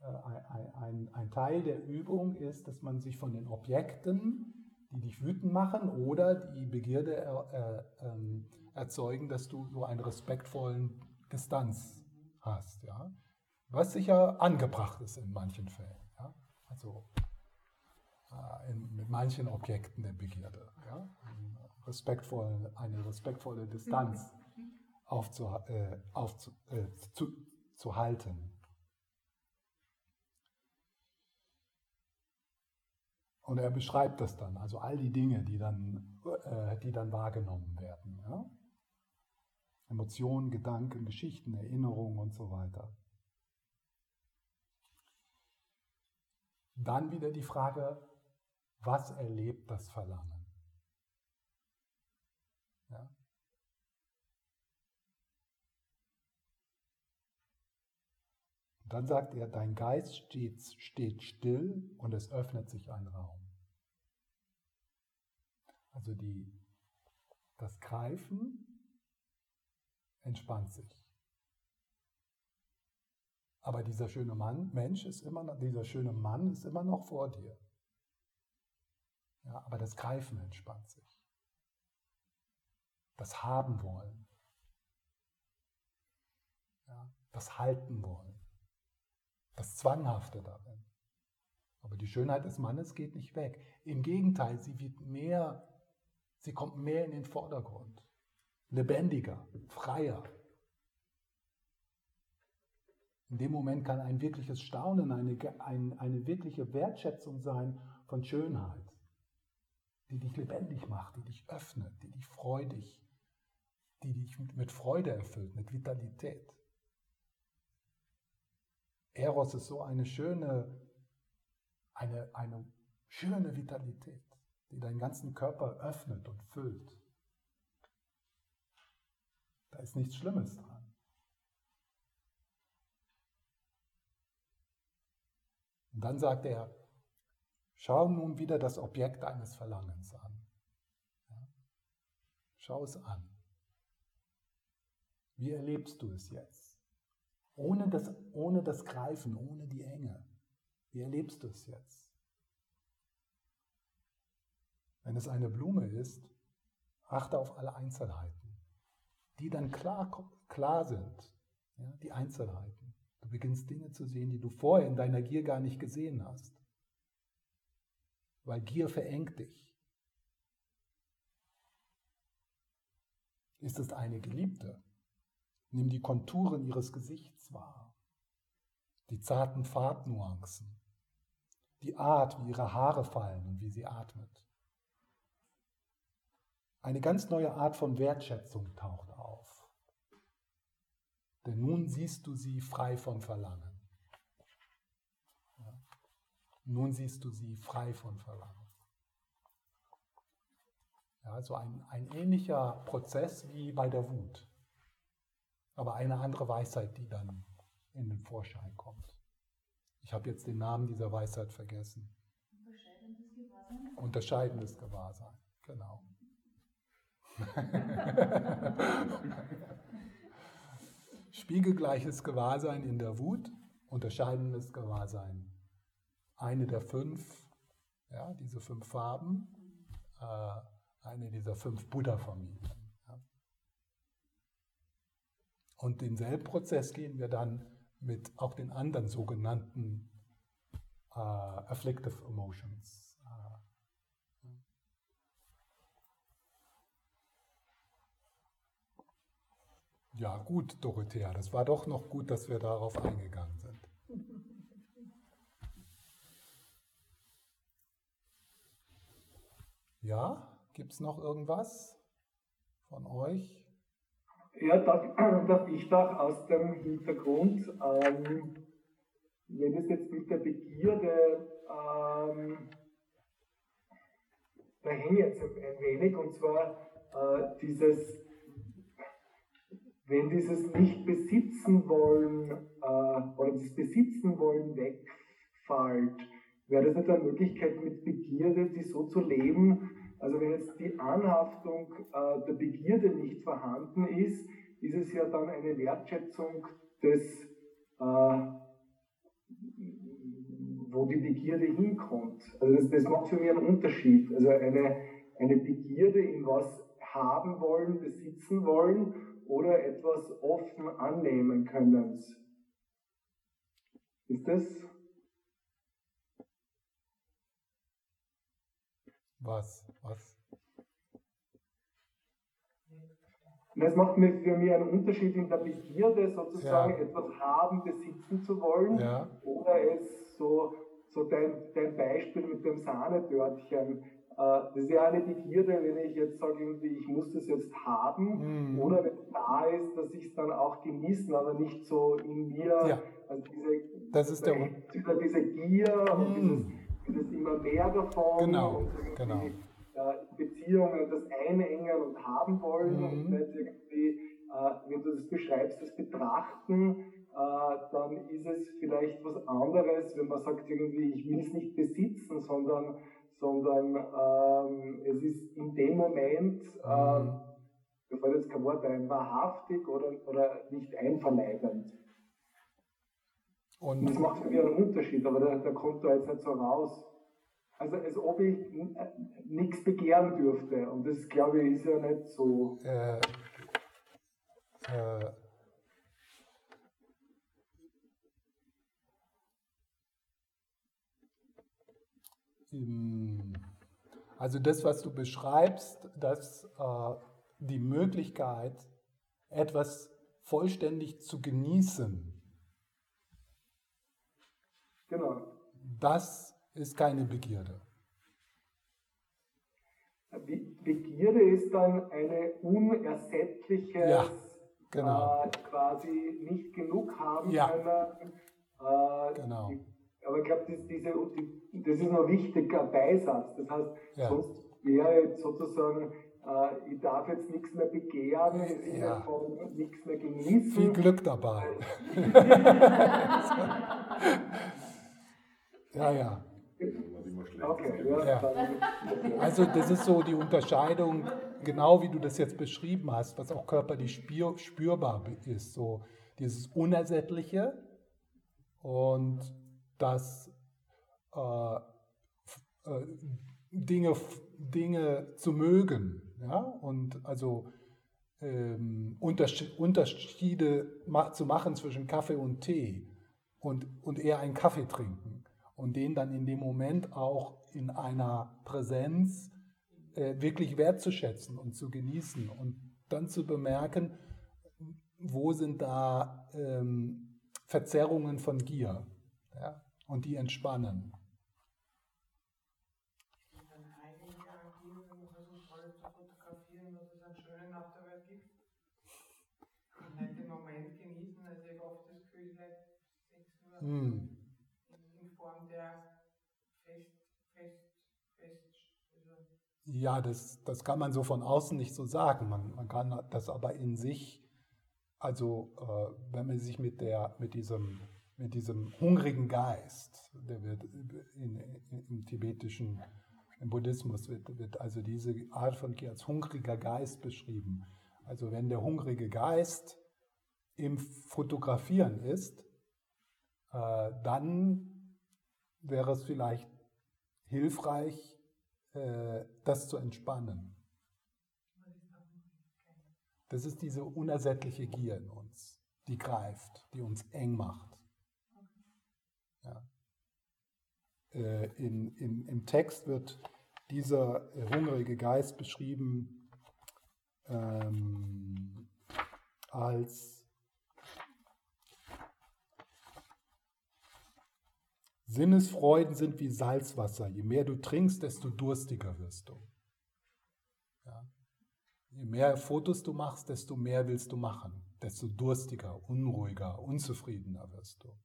ein, ein, ein, Teil der Übung ist, dass man sich von den Objekten, die dich wütend machen oder die Begierde er, ähm, erzeugen, dass du so einen respektvollen Distanz hast. Ja? Was sicher angebracht ist in manchen Fällen. Ja? Also äh, in, mit manchen Objekten der Begierde. Ja? Respektvoll, eine respektvolle Distanz aufzu, äh, aufzu, äh, zu, zu halten. Und er beschreibt das dann, also all die Dinge, die dann, äh, die dann wahrgenommen werden. Ja? Emotionen, Gedanken, Geschichten, Erinnerungen und so weiter. Dann wieder die Frage, was erlebt das Verlangen? Ja? Und dann sagt er, dein Geist steht, steht still und es öffnet sich ein Raum. Also die, das Greifen entspannt sich. Aber dieser schöne Mann, Mensch ist immer noch, dieser schöne Mann ist immer noch vor dir. Ja, aber das Greifen entspannt sich. Das Haben wollen. Ja, das Halten wollen. Das Zwanghafte darin. Aber die Schönheit des Mannes geht nicht weg. Im Gegenteil, sie wird mehr, sie kommt mehr in den Vordergrund lebendiger, freier. In dem Moment kann ein wirkliches Staunen, eine, ein, eine wirkliche Wertschätzung sein von Schönheit, die dich lebendig macht, die dich öffnet, die dich freudig, die dich mit Freude erfüllt, mit Vitalität. Eros ist so eine schöne, eine, eine schöne Vitalität, die deinen ganzen Körper öffnet und füllt. Da ist nichts Schlimmes dran. Und dann sagt er, schau nun wieder das Objekt deines Verlangens an. Ja? Schau es an. Wie erlebst du es jetzt? Ohne das, ohne das Greifen, ohne die Enge. Wie erlebst du es jetzt? Wenn es eine Blume ist, achte auf alle Einzelheiten die dann klar, klar sind, ja, die Einzelheiten. Du beginnst Dinge zu sehen, die du vorher in deiner Gier gar nicht gesehen hast. Weil Gier verengt dich. Ist es eine Geliebte? Nimm die Konturen ihres Gesichts wahr, die zarten Farbnuancen, die Art, wie ihre Haare fallen und wie sie atmet. Eine ganz neue Art von Wertschätzung taucht denn nun siehst du sie frei von Verlangen. Nun siehst du sie frei von Verlangen. Ja, so ein, ein ähnlicher Prozess wie bei der Wut. Aber eine andere Weisheit, die dann in den Vorschein kommt. Ich habe jetzt den Namen dieser Weisheit vergessen. Unterscheidendes Gewahrsein. Unterscheidendes Gewahrsein, genau. Spiegelgleiches Gewahrsein in der Wut, unterscheidendes Gewahrsein. Eine der fünf, ja, diese fünf Farben, äh, eine dieser fünf Buddha-Familien. Ja. Und denselben Prozess gehen wir dann mit auch den anderen sogenannten äh, Afflictive Emotions Ja, gut, Dorothea, das war doch noch gut, dass wir darauf eingegangen sind. Ja, gibt es noch irgendwas von euch? Ja, das ich doch aus dem Hintergrund, ähm, wenn es jetzt mit der Begierde, ähm, da hänge jetzt ein wenig, und zwar äh, dieses wenn dieses nicht besitzen wollen äh, oder das Besitzen wollen wegfällt, wäre das nicht eine Möglichkeit mit Begierde, die so zu leben, also wenn jetzt die Anhaftung äh, der Begierde nicht vorhanden ist, ist es ja dann eine Wertschätzung des, äh, wo die Begierde hinkommt. Also das, das macht für mich einen Unterschied. Also eine, eine Begierde in was haben wollen, besitzen wollen oder etwas offen annehmen können. Ist das? Was? Was? Das macht für mich einen Unterschied in der Begierde, sozusagen ja. etwas haben, besitzen zu wollen, ja. oder es so, so dein, dein Beispiel mit dem Sahnetörtchen äh, das ist ja eine Begierde, wenn ich jetzt sage, irgendwie, ich muss das jetzt haben, mhm. oder wenn es da ist, dass ich es dann auch genießen, aber nicht so in mir, ja. also diese, das ist der diese Gier mhm. und dieses, dieses, immer mehr davon genau. und genau. Äh, Beziehungen, das Einengen und haben wollen mhm. und nicht irgendwie, äh, wenn du das beschreibst, das Betrachten, äh, dann ist es vielleicht was anderes, wenn man sagt irgendwie, ich will es nicht besitzen, sondern sondern ähm, es ist in dem Moment, ähm, mir fällt jetzt kein Wort ein, wahrhaftig oder, oder nicht einverleibend. Und das macht für mich einen Unterschied, aber der, der kommt da jetzt nicht so raus. Also als ob ich nichts begehren dürfte. Und das glaube ich ist ja nicht so. Äh, äh, Also das, was du beschreibst, dass äh, die Möglichkeit, etwas vollständig zu genießen, genau. das ist keine Begierde. Begierde ist dann eine unersättliche, ja, genau. äh, quasi nicht genug haben ja. können. Äh, genau. Aber ich glaube, das, das ist noch wichtiger Beisatz. Das heißt, ja. sonst wäre jetzt sozusagen, äh, ich darf jetzt nichts mehr begehren, im ja. von nichts mehr genießen. Viel Glück dabei. ja, ja. Okay, ja. Also das ist so die Unterscheidung, genau wie du das jetzt beschrieben hast, was auch körperlich spür, spürbar ist. So dieses Unersättliche und das äh, äh, Dinge, Dinge zu mögen. Ja? Und also ähm, Unterschiede zu machen zwischen Kaffee und Tee und, und eher einen Kaffee trinken und den dann in dem Moment auch in einer Präsenz äh, wirklich wertzuschätzen und zu genießen und dann zu bemerken, wo sind da ähm, Verzerrungen von Gier ja? und die entspannen. Hm. Ja, das, das kann man so von außen nicht so sagen. Man, man kann das aber in sich, also äh, wenn man sich mit, der, mit, diesem, mit diesem hungrigen Geist, der wird in, in, im tibetischen, im Buddhismus wird, wird also diese Art von Gier als hungriger Geist beschrieben. Also wenn der hungrige Geist im Fotografieren ist, äh, dann wäre es vielleicht hilfreich, das zu entspannen. Das ist diese unersättliche Gier in uns, die greift, die uns eng macht. Ja. Äh, in, in, Im Text wird dieser hungrige Geist beschrieben ähm, als Sinnesfreuden sind wie Salzwasser. Je mehr du trinkst, desto durstiger wirst du. Ja. Je mehr Fotos du machst, desto mehr willst du machen. Desto durstiger, unruhiger, unzufriedener wirst du.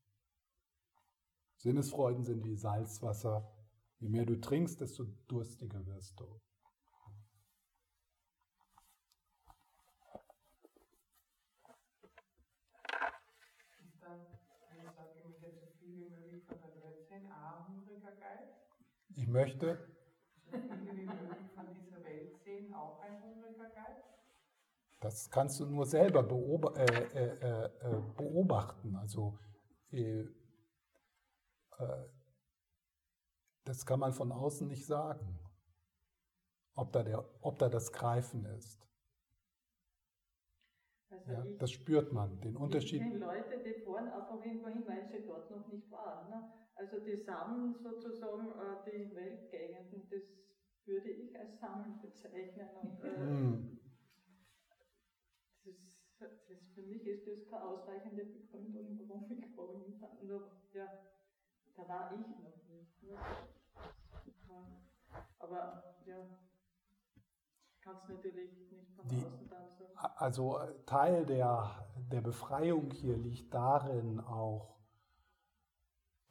Sinnesfreuden sind wie Salzwasser. Je mehr du trinkst, desto durstiger wirst du. Ich möchte. Das kannst du nur selber äh, äh, äh, beobachten. Also das kann man von außen nicht sagen, ob da, der, ob da das Greifen ist. Also ja, ich, das spürt man, den Unterschied. Die Leute, die fahren einfach irgendwo hin, weil sie dort noch nicht waren. Ne? Also die sammeln sozusagen äh, die Weltgegenden, das würde ich als Sammeln bezeichnen. Und, äh, mm. das, das, für mich ist das keine ausreichende Begründung, warum ich warum nur, ja, da war ich noch nicht. Ne? Aber ja, kannst natürlich nicht von Die, außen dann so. Also Teil der, der Befreiung hier liegt darin auch,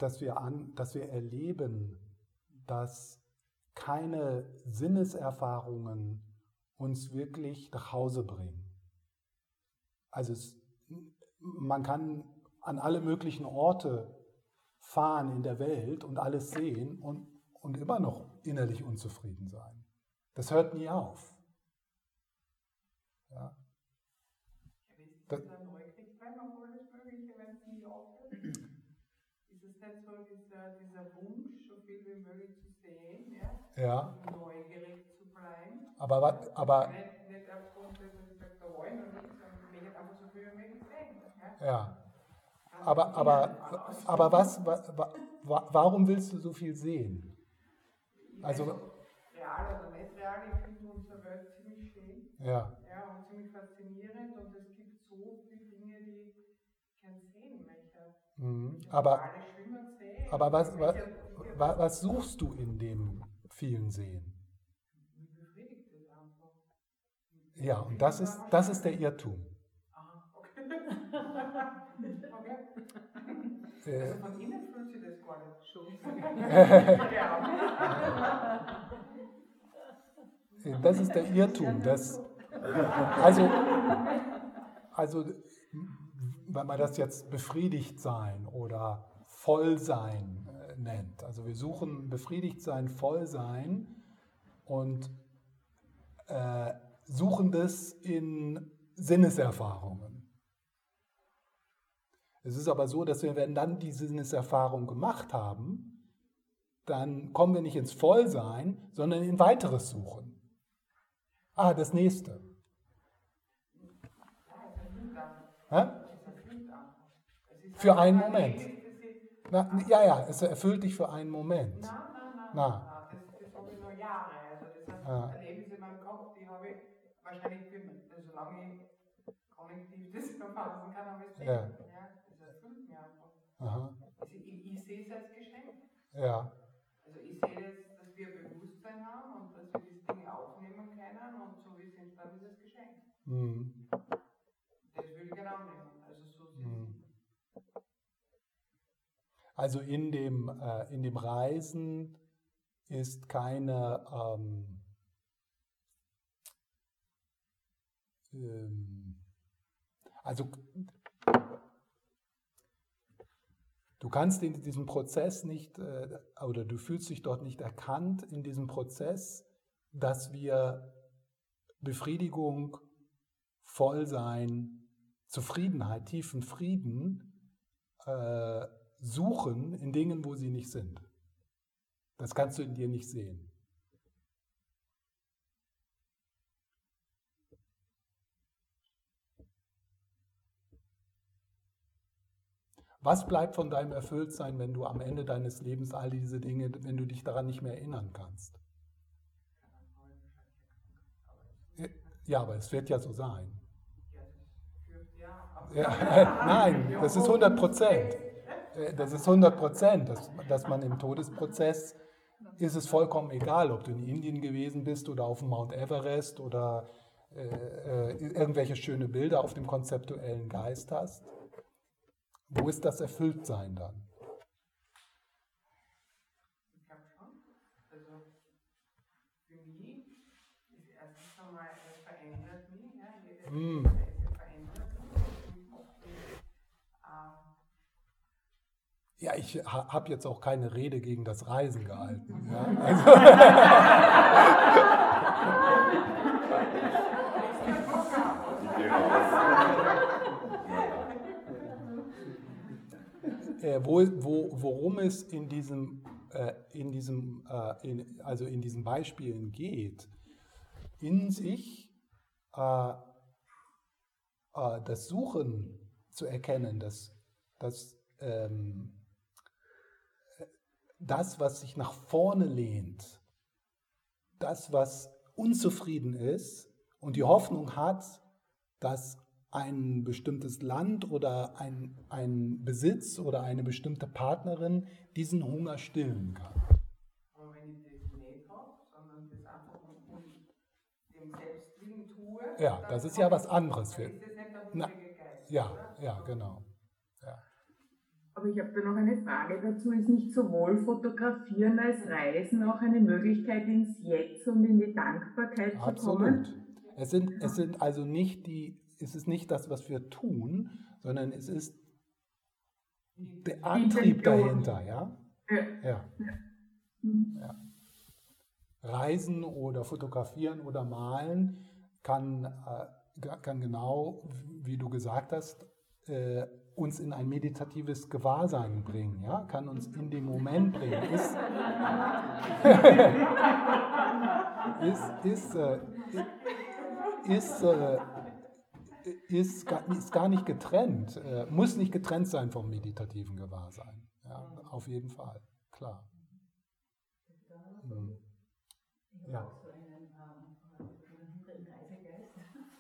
dass wir, an, dass wir erleben, dass keine Sinneserfahrungen uns wirklich nach Hause bringen. Also es, man kann an alle möglichen Orte fahren in der Welt und alles sehen und, und immer noch innerlich unzufrieden sein. Das hört nie auf. Ja. Das, dieser Wunsch, so viel wie möglich zu sehen, ja, ja. neugierig zu bleiben. Aber, aber nicht, nicht aufgrund da wollen und nichts, sondern ich einfach so viel wie möglich sehen. Ja. ja. Aber, aber, aber was, wa, wa, warum willst du so viel sehen? Also, real oder nicht real, ich finde unsere Welt ziemlich schön. Ja. ja. Und ziemlich faszinierend und es gibt so viele Dinge, die ich gerne sehen möchte. Mhm. Aber, aber was, was, was suchst du in dem vielen Sehen? Ja, und das ist, das ist der Irrtum. Äh, also von innen fühlt sich das gar nicht schon. das ist der Irrtum. Das, also, also, wenn man das jetzt befriedigt sein oder Vollsein äh, nennt. Also wir suchen befriedigt sein, Vollsein und äh, suchen das in Sinneserfahrungen. Es ist aber so, dass wir, wenn dann die Sinneserfahrung gemacht haben, dann kommen wir nicht ins Vollsein, sondern in weiteres Suchen. Ah, das nächste. Für einen Moment. Na, ja, ja, es erfüllt dich für einen Moment. Nein, nein, nein. Na. Das, das habe ich noch Jahre. Also das sind ah. Erlebnisse in meinem Kopf, die habe ich wahrscheinlich, für, solange ich konnektiv das verfassen kann, habe ich es ja. ja. Das erfüllt mich einfach. Aha. Also ich, ich sehe es als Geschenk. Ja. Also ich sehe jetzt, dass wir Bewusstsein haben und dass wir diese Dinge aufnehmen können und so wie es entstanden ist, das Geschenk. Mhm. Das würde ich gerne annehmen. Also so mhm. Also in dem, äh, in dem Reisen ist keine ähm, ähm, also du kannst in diesem Prozess nicht äh, oder du fühlst dich dort nicht erkannt in diesem Prozess, dass wir Befriedigung, Vollsein, Zufriedenheit, tiefen Frieden äh, suchen in Dingen, wo sie nicht sind. Das kannst du in dir nicht sehen. Was bleibt von deinem Erfülltsein, wenn du am Ende deines Lebens all diese Dinge, wenn du dich daran nicht mehr erinnern kannst? Ja, aber es wird ja so sein. Ja, nein, das ist 100 Prozent. Äh, das ist 100 Prozent, dass, dass man im Todesprozess ist es vollkommen egal, ob du in Indien gewesen bist oder auf dem Mount Everest oder äh, äh, irgendwelche schöne Bilder auf dem konzeptuellen Geist hast. Wo ist das Erfülltsein dann? Ich Ja, ich habe jetzt auch keine Rede gegen das Reisen gehalten. Ja? Also äh, wo, wo, worum es in diesem, äh, in diesem, äh, in, also in diesen Beispielen geht, in sich äh, äh, das Suchen zu erkennen, dass, dass ähm, das, was sich nach vorne lehnt, das, was unzufrieden ist und die Hoffnung hat, dass ein bestimmtes Land oder ein, ein Besitz oder eine bestimmte Partnerin diesen Hunger stillen kann. Aber wenn ich das nicht habe, sondern das einfach dem Selbstwillen tue, ja, das ist ja was anderes. Für, ist das nicht der na, Geist, ja, oder? ja, genau. Aber ich habe da noch eine Frage dazu. Ist nicht sowohl Fotografieren als Reisen auch eine Möglichkeit, ins Jetzt und in die Dankbarkeit Absolut. zu kommen? Es sind, es sind also nicht die, es ist nicht das, was wir tun, sondern es ist der Antrieb dahinter, ja? Ja. ja. ja. Reisen oder fotografieren oder malen kann, äh, kann genau, wie du gesagt hast, äh, uns in ein meditatives Gewahrsein bringen, ja? kann uns in den Moment bringen. Ist, ist, ist, äh, ist, äh, ist, ist, gar nicht getrennt, äh, muss nicht getrennt sein vom meditativen Gewahrsein. Ja? Auf jeden Fall, klar. Hm. Ja.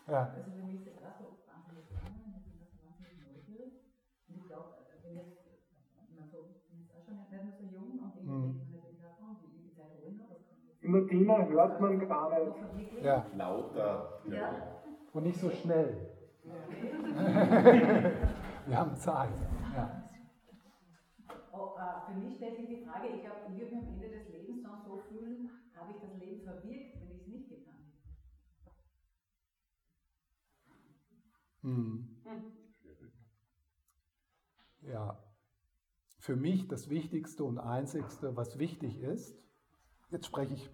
Ja. Also Martina hört man gar nicht. Ja. Lauter. Ja. Und nicht so schnell. Wir haben Zeit. Ja. Oh, äh, für mich stellt sich die Frage, ich glaube, mich am Ende des Lebens dann so fühlen, habe ich das Leben verwirkt, wenn ich es nicht getan habe. Hm. Ja, für mich das Wichtigste und Einzigste, was wichtig ist, jetzt spreche ich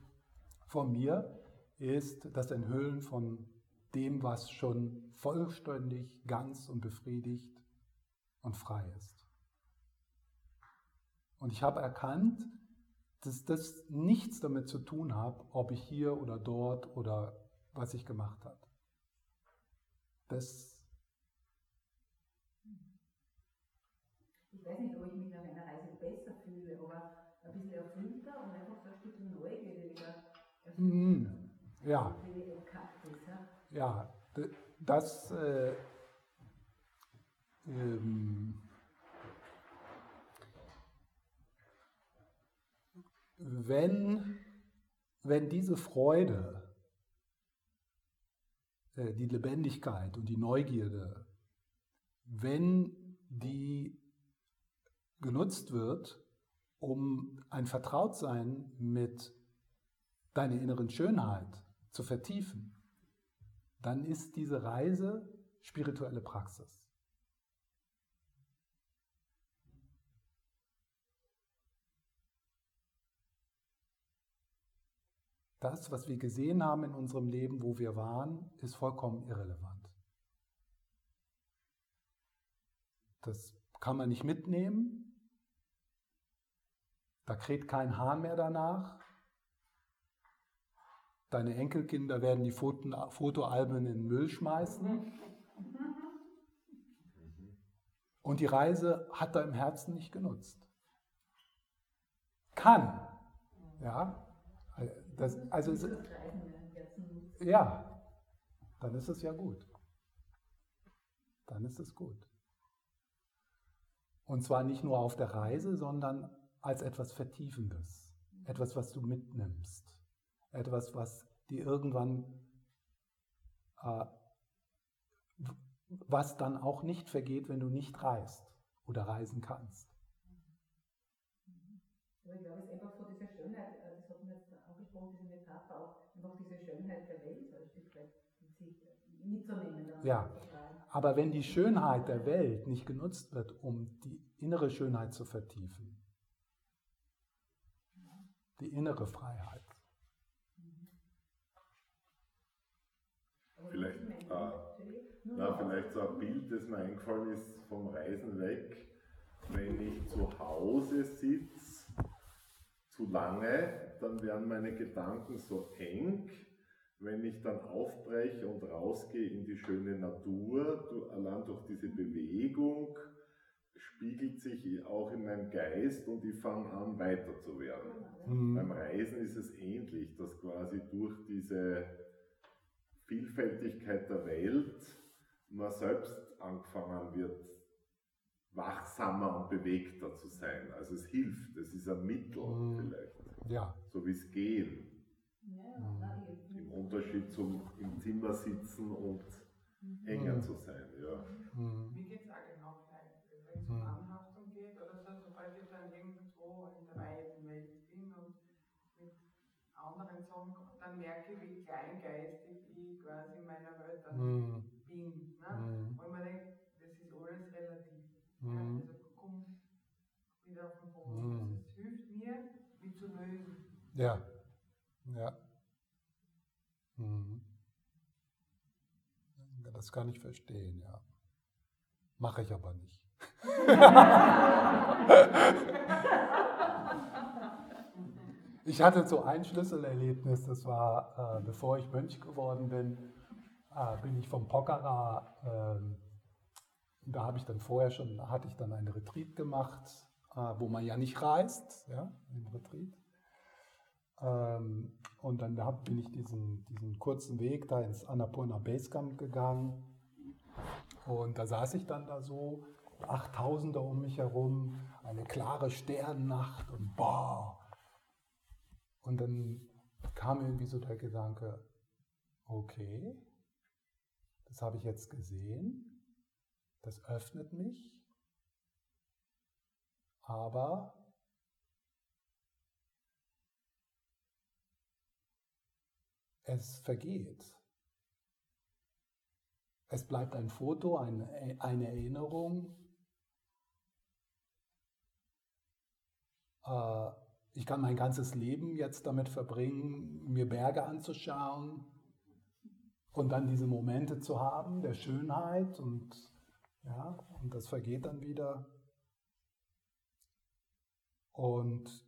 von mir, ist das Enthüllen von dem, was schon vollständig, ganz und befriedigt und frei ist. Und ich habe erkannt, dass das nichts damit zu tun hat, ob ich hier oder dort oder was ich gemacht habe. Das ich weiß nicht, ob ich mich nach einer Reise besser fühle, aber ein bisschen erfüllter und einfach so ein Stück neugieriger. Mhm. Ja. Ja, das äh, ähm, wenn, wenn diese Freude, äh, die Lebendigkeit und die Neugierde, wenn die genutzt wird, um ein Vertrautsein mit deiner inneren Schönheit zu vertiefen, dann ist diese Reise spirituelle Praxis. Das, was wir gesehen haben in unserem Leben, wo wir waren, ist vollkommen irrelevant. Das kann man nicht mitnehmen, da kräht kein Hahn mehr danach. Deine Enkelkinder werden die Fotoalben in den Müll schmeißen. Und die Reise hat deinem Herzen nicht genutzt. Kann. Ja. Das, also, ja. Dann ist es ja gut. Dann ist es gut. Und zwar nicht nur auf der Reise, sondern als etwas Vertiefendes, etwas, was du mitnimmst, etwas, was dir irgendwann, äh, was dann auch nicht vergeht, wenn du nicht reist oder reisen kannst. Aber ich glaube, es ist einfach so diese Schönheit, äh, das hat mir jetzt angesprochen, diese Metapher auch, einfach diese Schönheit der Welt so ein Stück weit mitzunehmen. Ja, Aber wenn die Schönheit der Welt nicht genutzt wird, um die innere Schönheit zu vertiefen, die innere Freiheit. Vielleicht, äh, na, vielleicht so ein Bild, das mir eingefallen ist vom Reisen weg, wenn ich zu Hause sitze, zu lange, dann werden meine Gedanken so eng, wenn ich dann aufbreche und rausgehe in die schöne Natur, allein durch diese Bewegung, spiegelt sich auch in meinem Geist und ich fange an weiter zu werden. Mhm. Beim Reisen ist es ähnlich, dass quasi durch diese Vielfältigkeit der Welt man selbst angefangen wird, wachsamer und bewegter zu sein. Also es hilft, es ist ein Mittel mhm. vielleicht. Ja. So wie es gehen. Ja, mhm. Im Unterschied zum im Zimmer sitzen und mhm. enger zu sein. Ja. Mhm. Wie geht es eigentlich noch wenn es um Anhaftung geht oder so, sobald ich dann irgendwo in der weiten Welt bin und mit anderen Sachen, dann merke ich, wie kleingeistig ich quasi in mhm. bin. Ne? Mhm. Und man denkt, das ist alles relativ. Ja, also komm wieder auf den Boden. Das hilft mir, mich zu lösen. Ja. Ja. Mhm. Das kann ich verstehen, ja. Mache ich aber nicht. ich hatte so ein Schlüsselerlebnis, das war, äh, bevor ich Mönch geworden bin, äh, bin ich vom Pokhara, äh, da habe ich dann vorher schon, hatte ich dann einen Retreat gemacht, äh, wo man ja nicht reist, ja, im Retreat. Ähm, und dann bin ich diesen, diesen kurzen Weg da ins Annapurna Basecamp gegangen. Und da saß ich dann da so 8000er um mich herum, eine klare Sternnacht und boah. Und dann kam irgendwie so der Gedanke, okay, das habe ich jetzt gesehen, das öffnet mich, aber es vergeht. Es bleibt ein Foto, eine, eine Erinnerung, Äh, ich kann mein ganzes Leben jetzt damit verbringen, mir Berge anzuschauen und dann diese Momente zu haben der Schönheit und ja, und das vergeht dann wieder. Und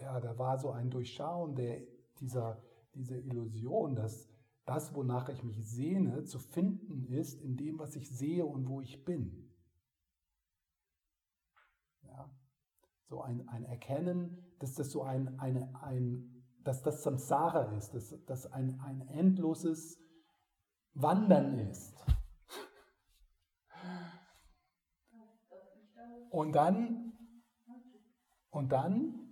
ja, da war so ein Durchschauen der, dieser, dieser Illusion, dass das, wonach ich mich sehne, zu finden ist in dem, was ich sehe und wo ich bin. Ja. So ein, ein Erkennen, dass das so ein, eine, ein, dass das Samsara ist, dass das ein, ein endloses Wandern ist. Und dann, und dann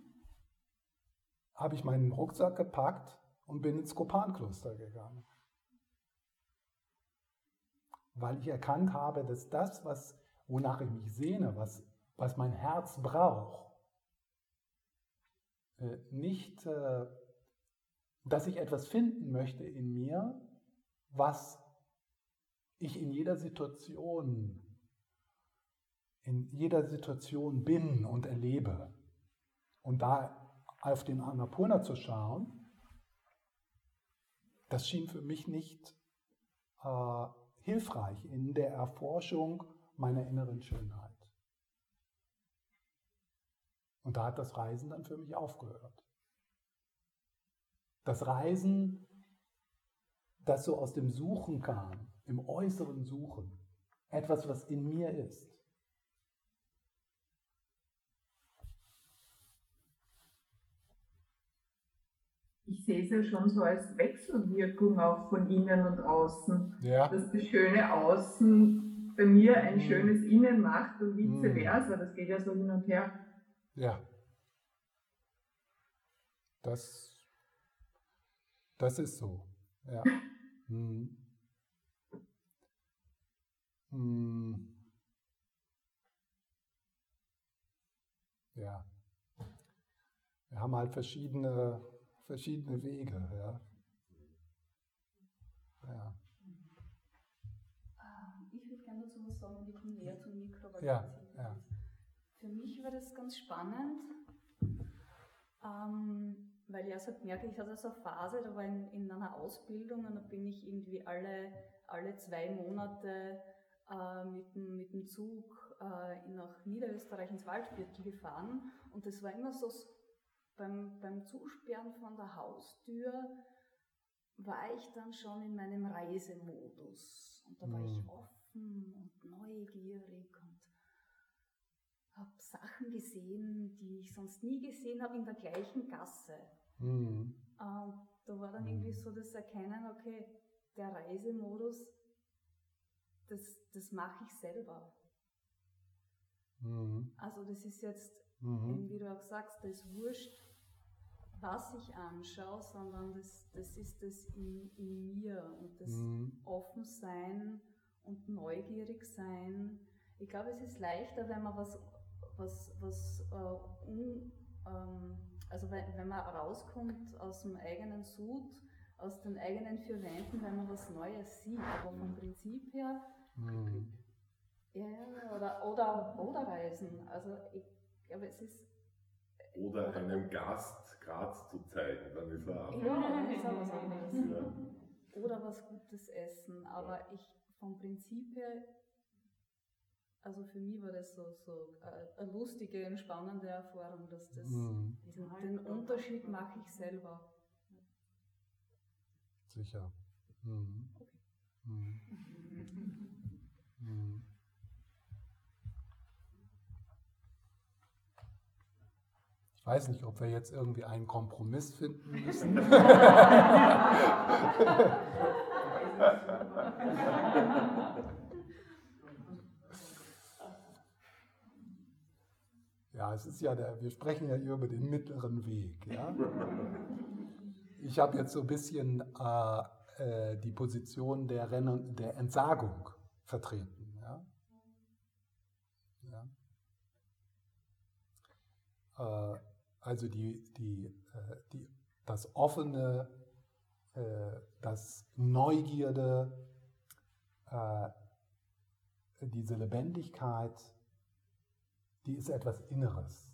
habe ich meinen Rucksack gepackt und bin ins Kopankloster gegangen. Weil ich erkannt habe, dass das, was, wonach ich mich sehne, was, was mein Herz braucht, nicht, äh, dass ich etwas finden möchte in mir, was ich in jeder Situation, in jeder Situation bin und erlebe. Und da auf den Annapurna zu schauen, das schien für mich nicht äh, hilfreich in der Erforschung meiner inneren Schönheit. Und da hat das Reisen dann für mich aufgehört. Das Reisen, das so aus dem Suchen kam, im äußeren Suchen, etwas, was in mir ist. ich sehe es ja schon so als Wechselwirkung auch von innen und außen. Ja. Dass das schöne Außen bei mir ein mhm. schönes Innen macht und vice mhm. versa. Das geht ja so hin und her. Ja. Das, das ist so. Ja. hm. Hm. Ja. Wir haben halt verschiedene verschiedene Wege, ja. ja. Ah, ich würde gerne dazu was sagen, wir kommen näher zum Mikro. Ja. Für mich war das ganz spannend, ähm, weil ich also merke, ich hatte so eine Phase, da war ich in, in einer Ausbildung und da bin ich irgendwie alle, alle zwei Monate äh, mit, mit dem Zug äh, nach Niederösterreich ins Waldviertel gefahren und das war immer so beim, beim Zusperren von der Haustür war ich dann schon in meinem Reisemodus und da war ich mhm. offen und neugierig und habe Sachen gesehen, die ich sonst nie gesehen habe in der gleichen Gasse. Mhm. Und da war dann irgendwie so das Erkennen, okay, der Reisemodus, das, das mache ich selber. Mhm. Also das ist jetzt, mhm. wie du auch sagst, das ist wurscht, was ich anschaue, sondern das, das ist das in, in mir und das mhm. Offensein und neugierig sein. Ich glaube, es ist leichter, wenn man was, was, was uh, un, ähm, also wenn, wenn man rauskommt aus dem eigenen Sud, aus den eigenen vier Wänden, wenn man was Neues sieht. Aber vom Prinzip her, mhm. ja, oder, oder, oder Reisen. Also ich glaube, es ist oder, oder einem Gast Graz zu zeigen, dann ist er auch. Ja, ist auch was anderes. Ja. Oder was Gutes essen. Aber ja. ich vom Prinzip her, also für mich war das so, so äh, eine lustige und spannende Erfahrung, dass das, mhm. diesen, den Unterschied mache ich selber. Sicher. Mhm. Okay. Mhm. mhm. Ich weiß nicht, ob wir jetzt irgendwie einen Kompromiss finden müssen. ja, es ist ja der, wir sprechen ja hier über den mittleren Weg. Ja? Ich habe jetzt so ein bisschen äh, äh, die Position der, Rennen, der Entsagung vertreten. Ja? Ja. Äh, also die, die, äh, die, das offene, äh, das Neugierde, äh, diese Lebendigkeit, die ist etwas Inneres.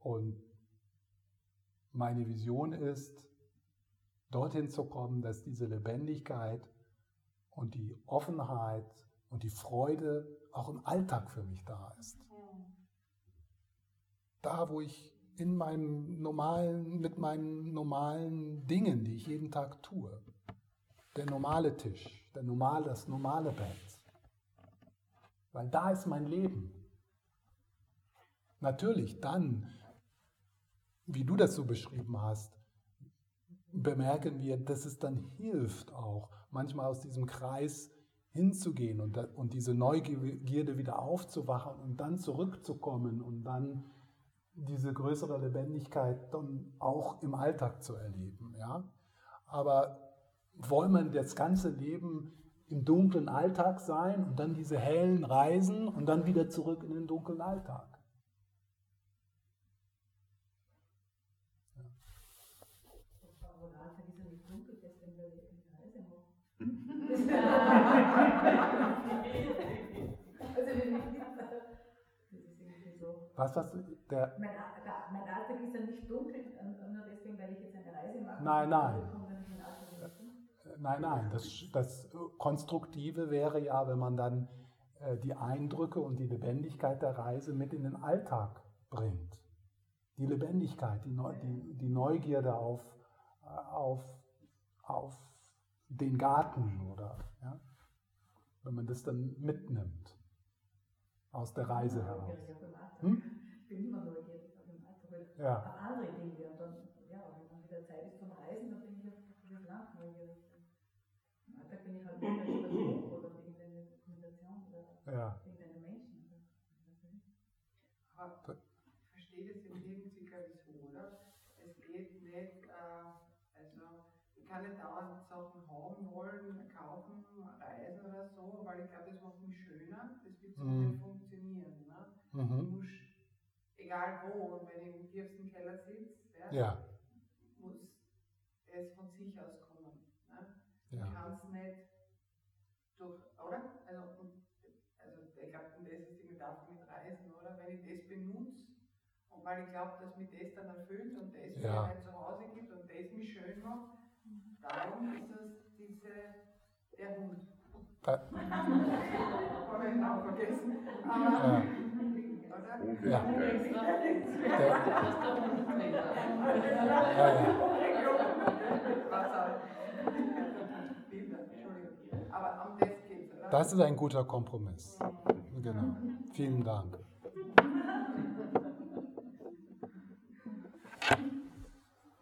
Und meine Vision ist, dorthin zu kommen, dass diese Lebendigkeit und die Offenheit und die Freude auch im Alltag für mich da ist. Da, wo ich in meinem normalen, mit meinen normalen Dingen, die ich jeden Tag tue, der normale Tisch, der normale, das normale Bett, weil da ist mein Leben. Natürlich dann, wie du das so beschrieben hast, bemerken wir, dass es dann hilft auch, manchmal aus diesem Kreis hinzugehen und, und diese Neugierde wieder aufzuwachen und dann zurückzukommen und dann diese größere Lebendigkeit dann auch im Alltag zu erleben. Ja? Aber wollen wir das ganze Leben im dunklen Alltag sein und dann diese hellen Reisen und dann wieder zurück in den dunklen Alltag? Was, was, der. Mein, mein Alltag ist ja nicht dunkel, nur deswegen, weil ich jetzt eine Reise mache. Nein, nein. Nein, nein. Das, das Konstruktive wäre ja, wenn man dann äh, die Eindrücke und die Lebendigkeit der Reise mit in den Alltag bringt. Die Lebendigkeit, die, Neu die, die Neugierde auf, äh, auf, auf den Garten oder ja, wenn man das dann mitnimmt aus der Reise heraus. Hm? Ich bin immer neugierig auf dem Alltag, ja. auf andere Dinge. Und dann, ja, wenn dann wieder Zeit ist zum Reisen, dann bin ich auf das Land neugierig. Im Alltag bin ich halt wieder über Buch oder irgendeine Ja. irgendeine Menschen. Aber ich verstehe das im Lebenszyklus so, oder? Es geht nicht, äh, also ich kann nicht dauernd Sachen haben wollen, kaufen, reisen oder so, weil ich glaube, das macht mich schöner, das wird so mhm. nicht funktionieren. Ne? Mhm. Ich muss egal wo, und wenn ich im tiefsten Keller sitze, ja, ja. muss es von sich aus kommen. Ne? Ja. Ich kann es nicht durch, oder? Also, also ich glaube, das ist die Metapher mit Reisen, oder? Wenn ich das benutze, und weil ich glaube, dass mich das dann erfüllt und das ja. mir halt zu Hause gibt und das mich schön macht, darum ist es diese, der Hund. Da. Habe ich auch vergessen. Aber, ja. Oder? Ja. ja, ja. Das ist ein guter Kompromiss. Genau. Vielen Dank.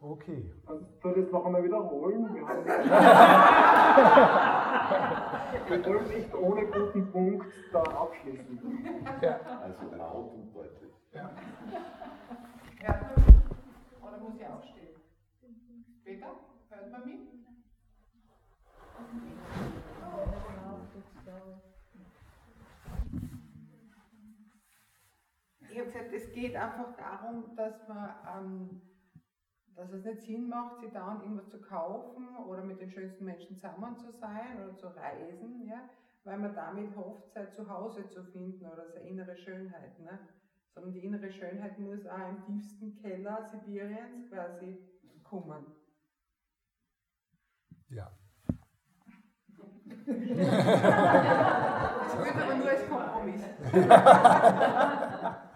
Okay. Also, soll ich das noch einmal wiederholen? Wir, haben Wir wollen nicht ohne guten Punkt da abschließen. Ja. Also laut und deutlich. Ja. Mich? Oder muss ich aufstehen? Peter, hört man mich? Ich habe gesagt, es geht einfach darum, dass man ähm, dass es nicht Sinn macht, sich da irgendwas zu kaufen oder mit den schönsten Menschen zusammen zu sein oder zu reisen, ja, weil man damit hofft, sein Zuhause zu finden oder seine innere Schönheit. Ne? Sondern die innere Schönheit muss auch im tiefsten Keller Sibiriens quasi kommen. Ja. das wird aber nur als Kompromiss.